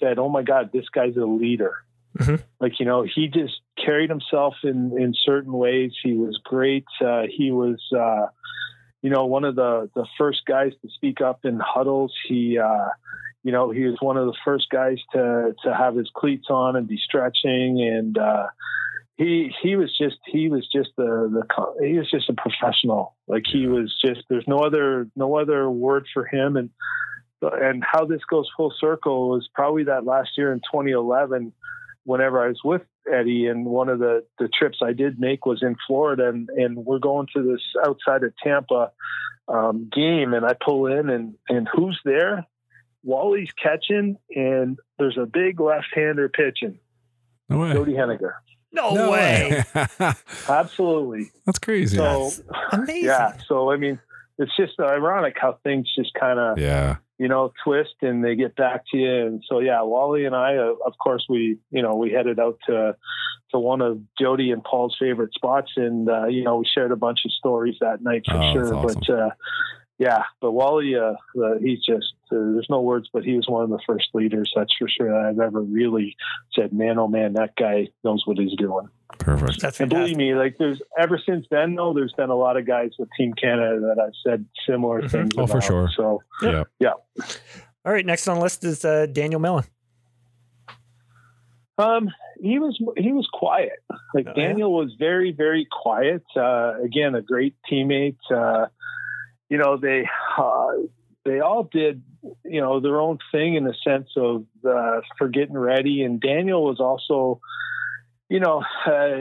said, "Oh my God, this guy's a leader." Mhm. Like you know, he just carried himself in in certain ways. He was great. Uh, he was. Uh, you know, one of the, the first guys to speak up in huddles. He, uh, you know, he was one of the first guys to to have his cleats on and be stretching, and uh, he he was just he was just the the he was just a professional. Like he was just there's no other no other word for him, and and how this goes full circle was probably that last year in 2011 whenever I was with Eddie, and one of the, the trips I did make was in Florida, and, and we're going to this outside of Tampa um, game, and I pull in, and and who's there? Wally's catching, and there's a big left-hander pitching. No way. Jody Hennigar. No, No way. Absolutely. That's crazy. So Amazing. yeah. So I mean, it's just ironic how things just kind of yeah. you know, twist and they get back to you. And so, yeah, Wally and I, uh, of course, we, you know, we headed out to, to one of Jody and Paul's favorite spots. And, uh, you know, we shared a bunch of stories that night for Oh, sure. that's But, uh, yeah, but Wally, uh, uh, he's just, uh, there's no words, but he was one of the first leaders, that's for sure, that I've ever really said, man, oh man, that guy knows what he's doing. Perfect. That's And fantastic. believe me, like there's ever since then, though, there's been a lot of guys with Team Canada that I've said similar Mhm. things. Oh, for sure. So, Yeah. yeah. All right, next on the list is uh, Daniel Mellon. Um, he was he was quiet. Like Oh, yeah? Daniel was very very quiet. Uh, again, a great teammate. You know they uh, they all did you know their own thing in the sense of uh, for getting ready. And Daniel was also, you know, uh,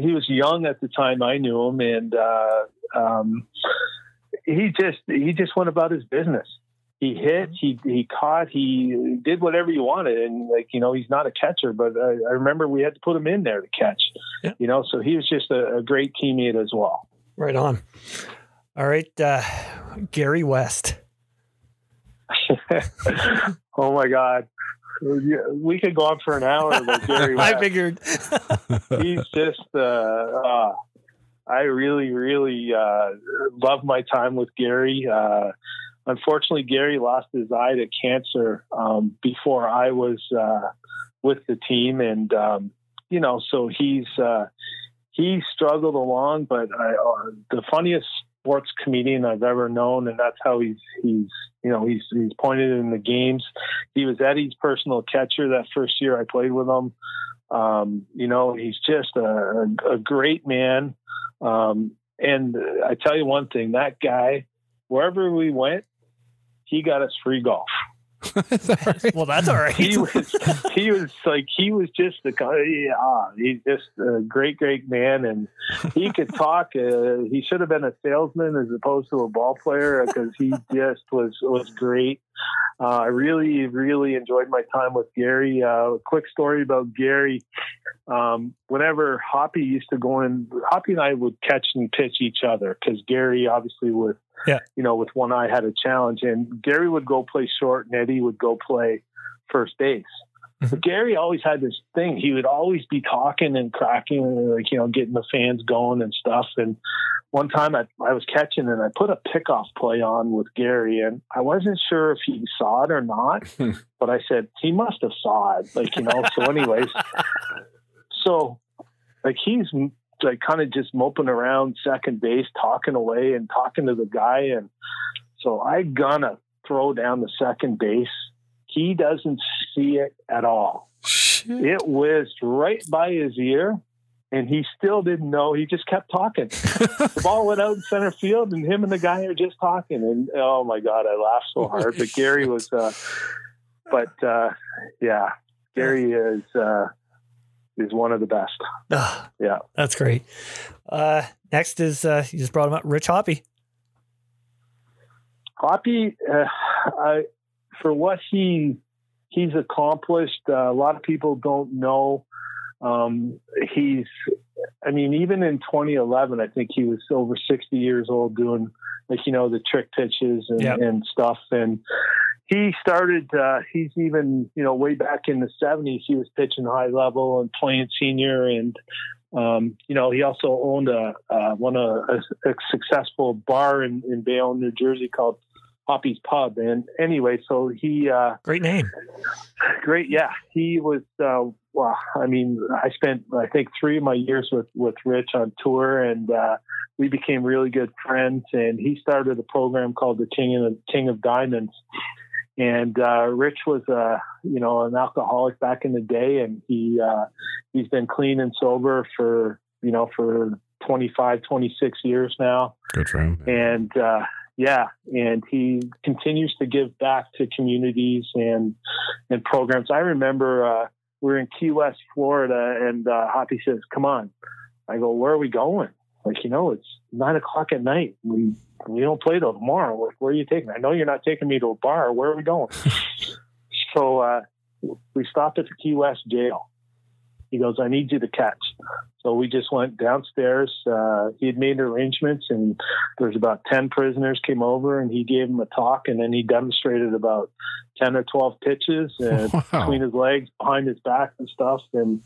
he was young at the time I knew him, and uh, um, he just he just went about his business he hit, he he caught, he did whatever you wanted, and like you know, he's not a catcher, but I, I remember we had to put him in there to catch. Yeah. You know, so he was just a, a great teammate as well. Right on. All right, uh, Gary West. oh my God, we could go on for an hour with Gary. I figured. he's just uh, uh I really really uh love my time with Gary uh unfortunately Gary lost his eye to cancer um before I was uh with the team and um you know so he's uh he struggled along but I uh, the funniest sports comedian I've ever known and that's how he's he's you know he's he's pointed in the games he was Eddie's personal catcher that first year I played with him um, you know, he's just a, a great man. Um, and I tell you one thing, that guy, wherever we went, he got us free golf. Is that right? Well, that's all right. He was, he was like, he was just the guy. yeah, he's just a great, great man. And he could talk. Uh, he should have been a salesman as opposed to a ball player because he just was, was great. Uh, I really, really enjoyed my time with Gary. Uh, quick story about Gary. Um, whenever Hoppy used to go in, Hoppy and I would catch and pitch each other because Gary, obviously, with Yeah. you know, with one eye, had a challenge, and Gary would go play short, and Eddie would go play first base. Mm-hmm. But Gary always had this thing. He would always be talking and cracking, and like you know, getting the fans going and stuff. And one time, I, I was catching, and I put a pickoff play on with Gary, and I wasn't sure if he saw it or not. but I said he must have saw it, like you know. So, anyways, so like he's like kind of just moping around second base, talking away and talking to the guy, and so I gonna throw down the second base. He doesn't see it at all. Shit. It whizzed right by his ear, and he still didn't know. He just kept talking. the ball went out in center field, and him and the guy are just talking. And oh my god, I laughed so hard. But Gary was, uh, but uh, yeah, Gary is uh, is one of the best. Ah, Yeah. that's great. Uh, next is uh, you just brought him up, Rich Hoppy. Hoppy, uh, I, for what he he's accomplished, uh, a lot of people don't know. Um, he's, I mean, even in 2011, I think he was over 60 years old doing like you know the trick pitches and, Yep. and stuff. And he started. Uh, he's even you know way back in the 70s, he was pitching high level and playing senior and. Um, you know, he also owned a uh, one a, a, successful bar in, in Bayonne, New Jersey called Hoppy's Pub. And anyway, so he uh, Great name. great, yeah, he was. Uh, well, I mean, I spent I think three of my years with with Rich on tour, and uh, we became really good friends. And he started a program called the King of King of Diamonds. And uh, Rich was, uh, you know, an alcoholic back in the day, and he uh, he's been clean and sober for you know for 25, 26 years now Good for him. and uh, yeah, and he continues to give back to communities and and programs. I remember uh, we are in Key West, Florida, and uh, Hoppy says, "Come on." I go, "Where are we going?" Like, you know, it's nine o'clock at night. We we don't play till tomorrow. Like, where are you taking? Me? I know you're not taking me to a bar. Where are we going? so uh, we stopped at the Key West jail. He goes, I need you to catch. So we just went downstairs. Uh, he had made arrangements, and there's about 10 prisoners came over, and he gave them a talk, and then he demonstrated about 10 or 12 pitches and wow. between his legs, behind his back, and stuff. And,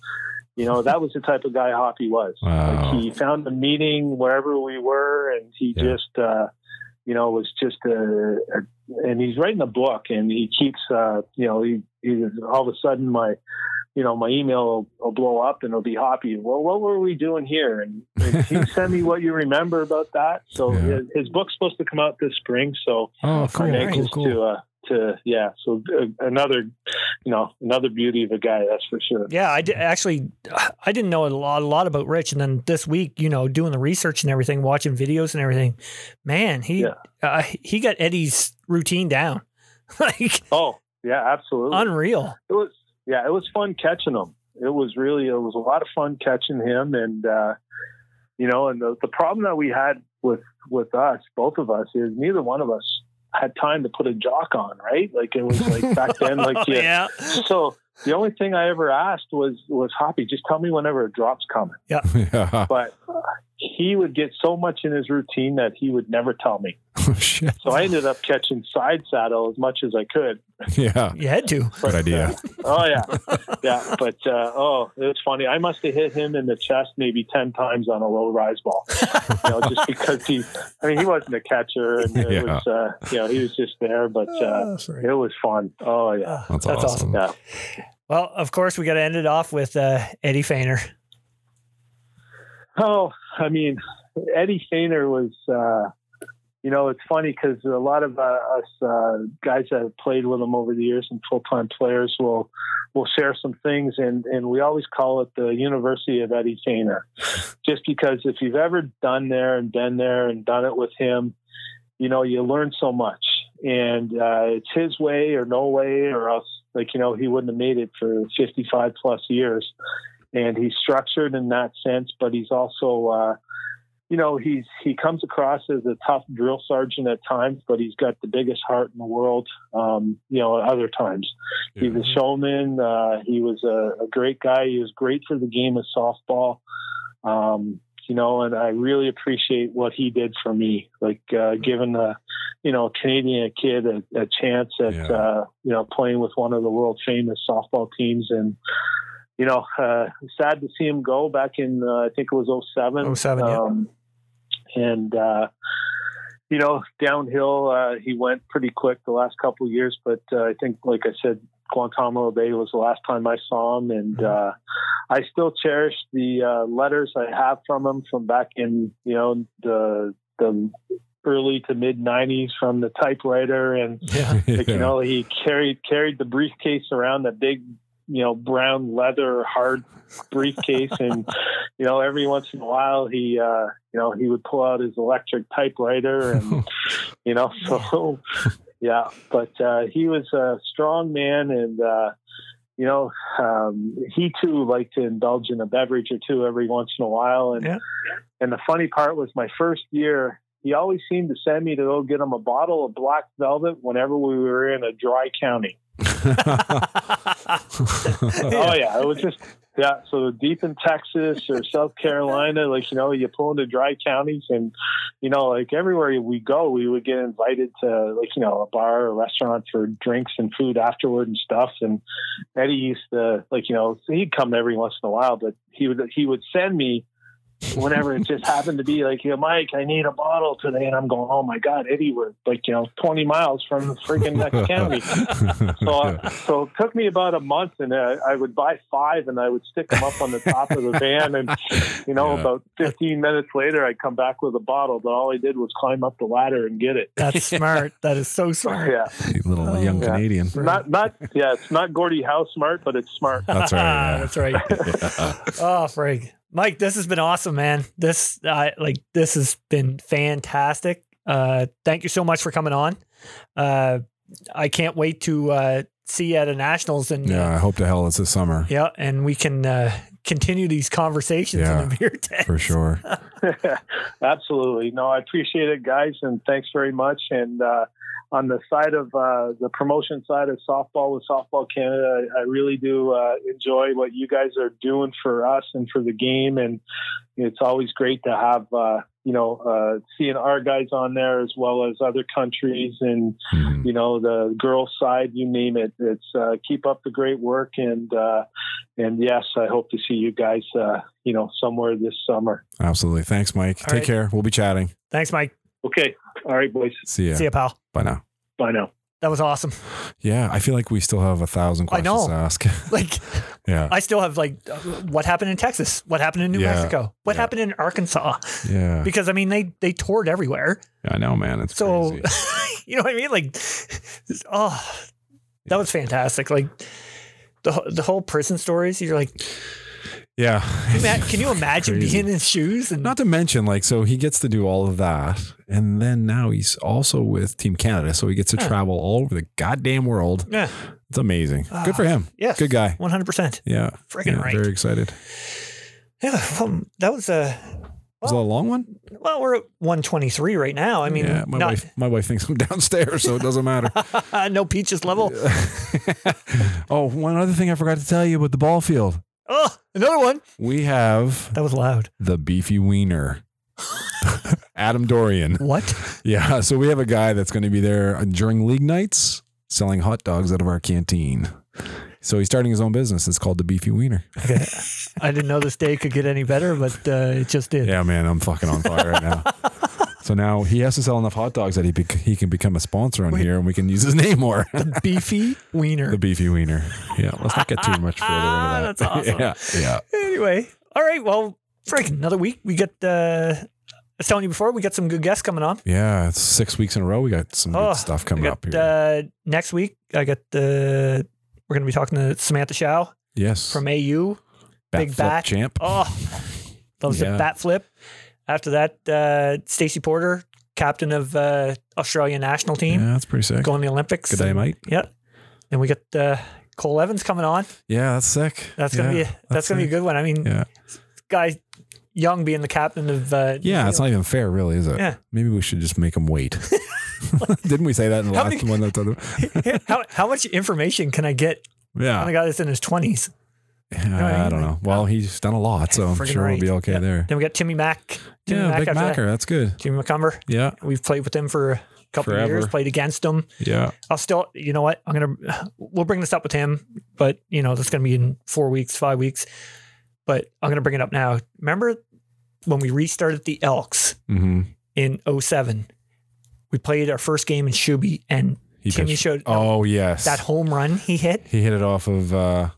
you know, that was the type of guy Hoppy was. Wow. Like he found a meeting wherever we were, and he yeah. just, uh, you know, was just a, a, and he's writing a book, and he keeps, uh, you know, he, he all of a sudden my you know, my email will, will, blow up and it'll be Hoppy. Well, what were we doing here? And, and can you send me what you remember about that? So yeah. his, his, book's supposed to come out this spring. So oh, cool, cool, cool. to, uh, to, yeah. So uh, another, you know, another beauty of a guy, that's for sure. Yeah. I did, actually, I didn't know a lot, a lot about Rich. And then this week, you know, doing the research and everything, watching videos and everything, man, he, yeah. uh, he got Eddie's routine down. like, oh, yeah, absolutely. Unreal. It was, yeah, it was fun catching him. It was really, it was a lot of fun catching him. And, uh, you know, and the, the problem that we had with, with us, both of us is neither one of us had time to put a jock on, right? Like it was like back then, like, yeah. yeah. So the only thing I ever asked was, was Hoppy, just tell me whenever a drop's coming. Yeah. yeah. But he would get so much in his routine that he would never tell me. Oh, shit. So I ended up catching side saddle as much as I could. Yeah. You had to. Good idea. Uh, oh, yeah. Yeah. But, uh, oh, it was funny. I must have hit him in the chest maybe 10 times on a low rise ball. you know, just because he, I mean, he wasn't a catcher and it yeah. was, uh, you know, he was just there, but uh, oh, it was fun. Oh, yeah. That's, That's awesome. awesome. Yeah. Well, of course, we got to end it off with uh, Eddie Feigner. Oh, I mean, Eddie Feigner was, uh, you know, it's funny because a lot of uh, us uh, guys that have played with him over the years and full time players will will share some things, and and we always call it the University of Eddie Feigner, just because if you've ever done there and been there and done it with him, you know, you learn so much, and uh, it's his way or no way, or else, like you know, he wouldn't have made it for fifty five plus years and he's structured in that sense, but he's also, uh, you know, he's he comes across as a tough drill sergeant at times, but he's got the biggest heart in the world. Um, you know, at other times, yeah. he's a showman. Uh, he was a, a, great guy. He was great for the game of softball. Um, you know, and I really appreciate what he did for me, like uh, giving a, you know, Canadian kid a, a chance at, yeah. uh, you know, playing with one of the world famous softball teams and you know, uh, sad to see him go back in, uh, I think it was 07. 07, um, yeah. And, uh, you know, downhill, uh, he went pretty quick the last couple of years, but uh, I think, like I said, Guantanamo Bay was the last time I saw him, and mm-hmm. uh, I still cherish the uh, letters I have from him from back in you know the the early to mid '90s from the typewriter, and yeah. like, you know he carried carried the briefcase around the big you know brown leather hard briefcase. And you know every once in a while he uh you know he would pull out his electric typewriter and you know so yeah. But uh he was a strong man and uh you know um he too liked to indulge in a beverage or two every once in a while. And yeah. and the funny part was my first year he always seemed to send me to go get him a bottle of black velvet whenever we were in a dry county oh yeah, it was just yeah. So deep in Texas or South Carolina, like you know, you pull into dry counties, and you know, like everywhere we go, we would get invited to like you know a bar or restaurant for drinks and food afterward and stuff. And Eddie used to like you know he'd come every once in a while, but he would he would send me whenever it just happened to be like, you know, Mike, I need a bottle today. And I'm going, oh my God, Eddie, we're like, you know, 20 miles from the freaking next county. So, uh, so it took me about a month and uh, I would buy five and I would stick them up on the top of the van. And, you know, yeah. about 15 minutes later, I'd come back with a bottle, but all I did was climb up the ladder and get it. That's smart. That is so smart. Yeah. You little oh, young yeah. Canadian. Not, not, yeah, it's not Gordie Howe smart, but it's smart. That's right. Yeah. That's right. oh, Frig. Mike, this has been awesome, man. This uh, like this has been fantastic. Uh, thank you so much for coming on. Uh, I can't wait to uh, see you at a nationals and Yeah, uh, I hope to hell it's this summer yeah, and we can uh, continue these conversations Yeah, in the beer tent for sure. Absolutely. No, I appreciate it, guys, and thanks very much. And uh, on the side of uh, the promotion side of softball with Softball Canada, I, I really do uh, enjoy what you guys are doing for us and for the game. And it's always great to have, uh, you know, uh, seeing our guys on there as well as other countries and, Mhm. you know, the girls side, you name it. It's uh, keep up the great work. And, uh, and yes, I hope to see you guys, uh, you know, somewhere this summer. Absolutely. Thanks, Mike. All Take right. care. We'll be chatting. Thanks, Mike. Okay. All right, boys. See ya. See you, pal. Bye now. Bye now. That was awesome. Yeah, I feel like we still have a thousand I questions know. to ask. Like, yeah. I still have like, uh, what happened in Texas? What happened in New Yeah. Mexico? What Yeah. happened in Arkansas? Yeah. Because I mean, they they toured everywhere. I know, man. It's So, you know what I mean? Like, oh, that was fantastic. Like the the whole prison stories. You're like, Yeah. can you, ima- can you imagine being in his shoes? And Not to mention, like, so he gets to do all of that. And then now he's also with Team Canada. So he gets to travel all over the goddamn world. yeah, It's amazing. Ah, Good for him. yes, Good guy. one hundred percent. Yeah. Friggin' Yeah, right. Very excited. Yeah, well, that was a. Was that a long one? Well, we're at one twenty three right now. I mean, yeah, my not, wife my wife thinks I'm downstairs, so it doesn't matter. no peaches level. oh, one other thing I forgot to tell you about the ball field. Oh, another one. We have That was loud. the beefy wiener. Adam Dorian. What? Yeah, so we have a guy that's going to be there during league nights selling hot dogs out of our canteen. So he's starting his own business. It's called the Beefy Wiener. Okay. I didn't know this day could get any better, but uh, it just did. Yeah, man, I'm fucking on fire right now. So now he has to sell enough hot dogs that he bec- he can become a sponsor on Wait. here, and we can use his name more. The beefy wiener. the Beefy Wiener. Yeah, let's not get too much further into that. That's awesome. yeah, yeah. anyway, all right. Well, Frank, another week. We get. Uh, I was telling you before, we got some good guests coming on. Yeah, it's six weeks in a row. We got some Oh, good stuff coming got, up here. Uh, next week, I got the. We're going to be talking to Samantha Shao yes, from AU. Bat Big Flip Bat. champ. Oh, loves Yeah. the bat flip. After that, uh, Stacey Porter, captain of uh, Australian national team, Yeah, that's pretty sick. going to the Olympics. Good day, mate. Yeah. And we got uh, Cole Evans coming on. Yeah, that's sick. That's gonna Yeah, be that's, gonna be a good one. I mean, Yeah, guy young being the captain of uh, yeah. It's not even fair, really, is it? Yeah. Maybe we should just make him wait. Didn't we say that in the last many- one? That how how much information can I get on a yeah. guy that's in his twenties? Yeah, I don't know. Well, he's done a lot, so I'm sure right. he'll be okay there. Then we got Timmy Mack. Timmy Yeah, Mack Big after that. Macker. That's good. Jimmy McCumber. Yeah, We've played with him for a couple of years. Played against him. yeah. I'll still, you know what? I'm gonna we'll bring this up with him, but you know that's gonna be in four weeks, five weeks. But I'm gonna bring it up now. Remember when we restarted the Elks Mm-hmm. in 07? We played our first game in Shuby, and He Timmy pitched- showed Oh yes, that home run he hit. he hit it off of uh,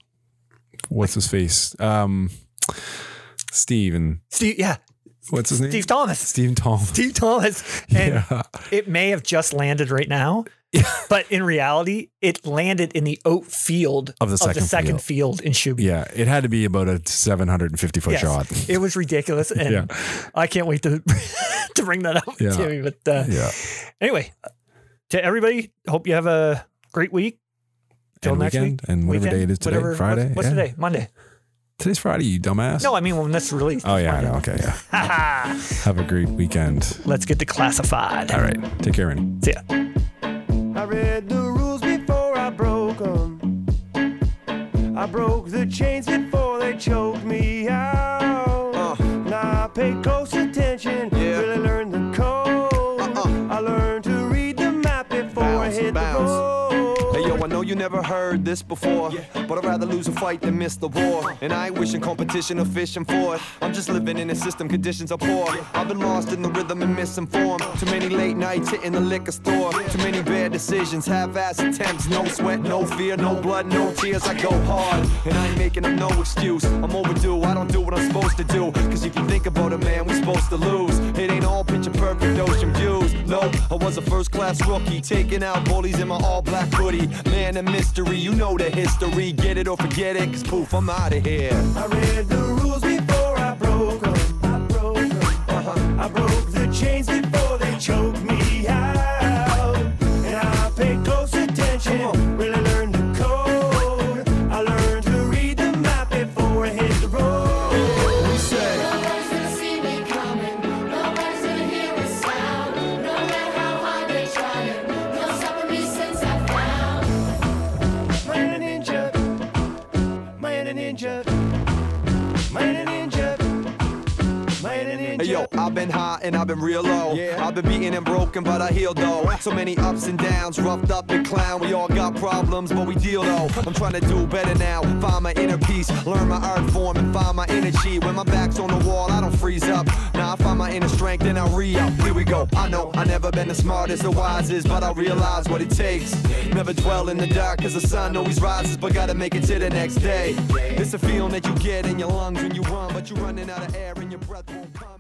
what's his face? Um, Steve and Steve, yeah, what's his name? Steve Thomas. Steve Thomas. Steve Thomas. And Yeah. it may have just landed right now, but in reality, it landed in the oat field Of the second second field, in Shuby. Yeah, it had to be about a 750 foot Yes. shot. It was ridiculous, and Yeah. I can't wait to to bring that up Yeah. to Timmy. But uh, Yeah. anyway, to everybody, hope you have a great week. Till And next weekend, week, and whatever Weekend, day it is today, whatever- Friday. What's, what's yeah. today? Monday. Today's Friday, you dumbass. No, I mean when this released. Oh yeah, I know. Okay, yeah. Have a great weekend. Let's get declassified. All right, take care, Randy. See ya. I read the rules before I broke them. I broke the chains before they choked me out. Uh. Now I pay close attention, never heard this before, but I'd rather lose a fight than miss the war. And I ain't wishing competition or fishing for it. I'm just living in a system, conditions are poor. I've been lost in the rhythm and misinformed. Too many late nights hitting the liquor store. Too many bad decisions, half-ass attempts. No sweat, no fear, no blood, no tears. I go hard, and I ain't making up no excuse. I'm overdue, I don't do what I'm supposed to do. Cause if you think about it, man, we're supposed to lose. It ain't all picture perfect ocean views. No, I was a first class rookie, taking out bullies in my all black hoodie. Man, mystery, you know the history. Get it or forget it, cause poof, I'm out of here. I read the rules before I broke them. I broke 'em. Uh-huh. I broke the chains before they choked I've been high and I've been real low. I've been beaten and broken, but I heal though. So many ups and downs, roughed up and clown. We all got problems, but we deal though. I'm trying to do better now. Find my inner peace, learn my art form, and find my energy. When my back's on the wall, I don't freeze up. Now I find my inner strength and I re up. Here we go. I know I never been the smartest or wisest, but I realize what it takes. Never dwell in the dark, cause the sun always rises, but gotta make it to the next day. It's a feeling that you get in your lungs when you run, but you're running out of air and your breath won't come.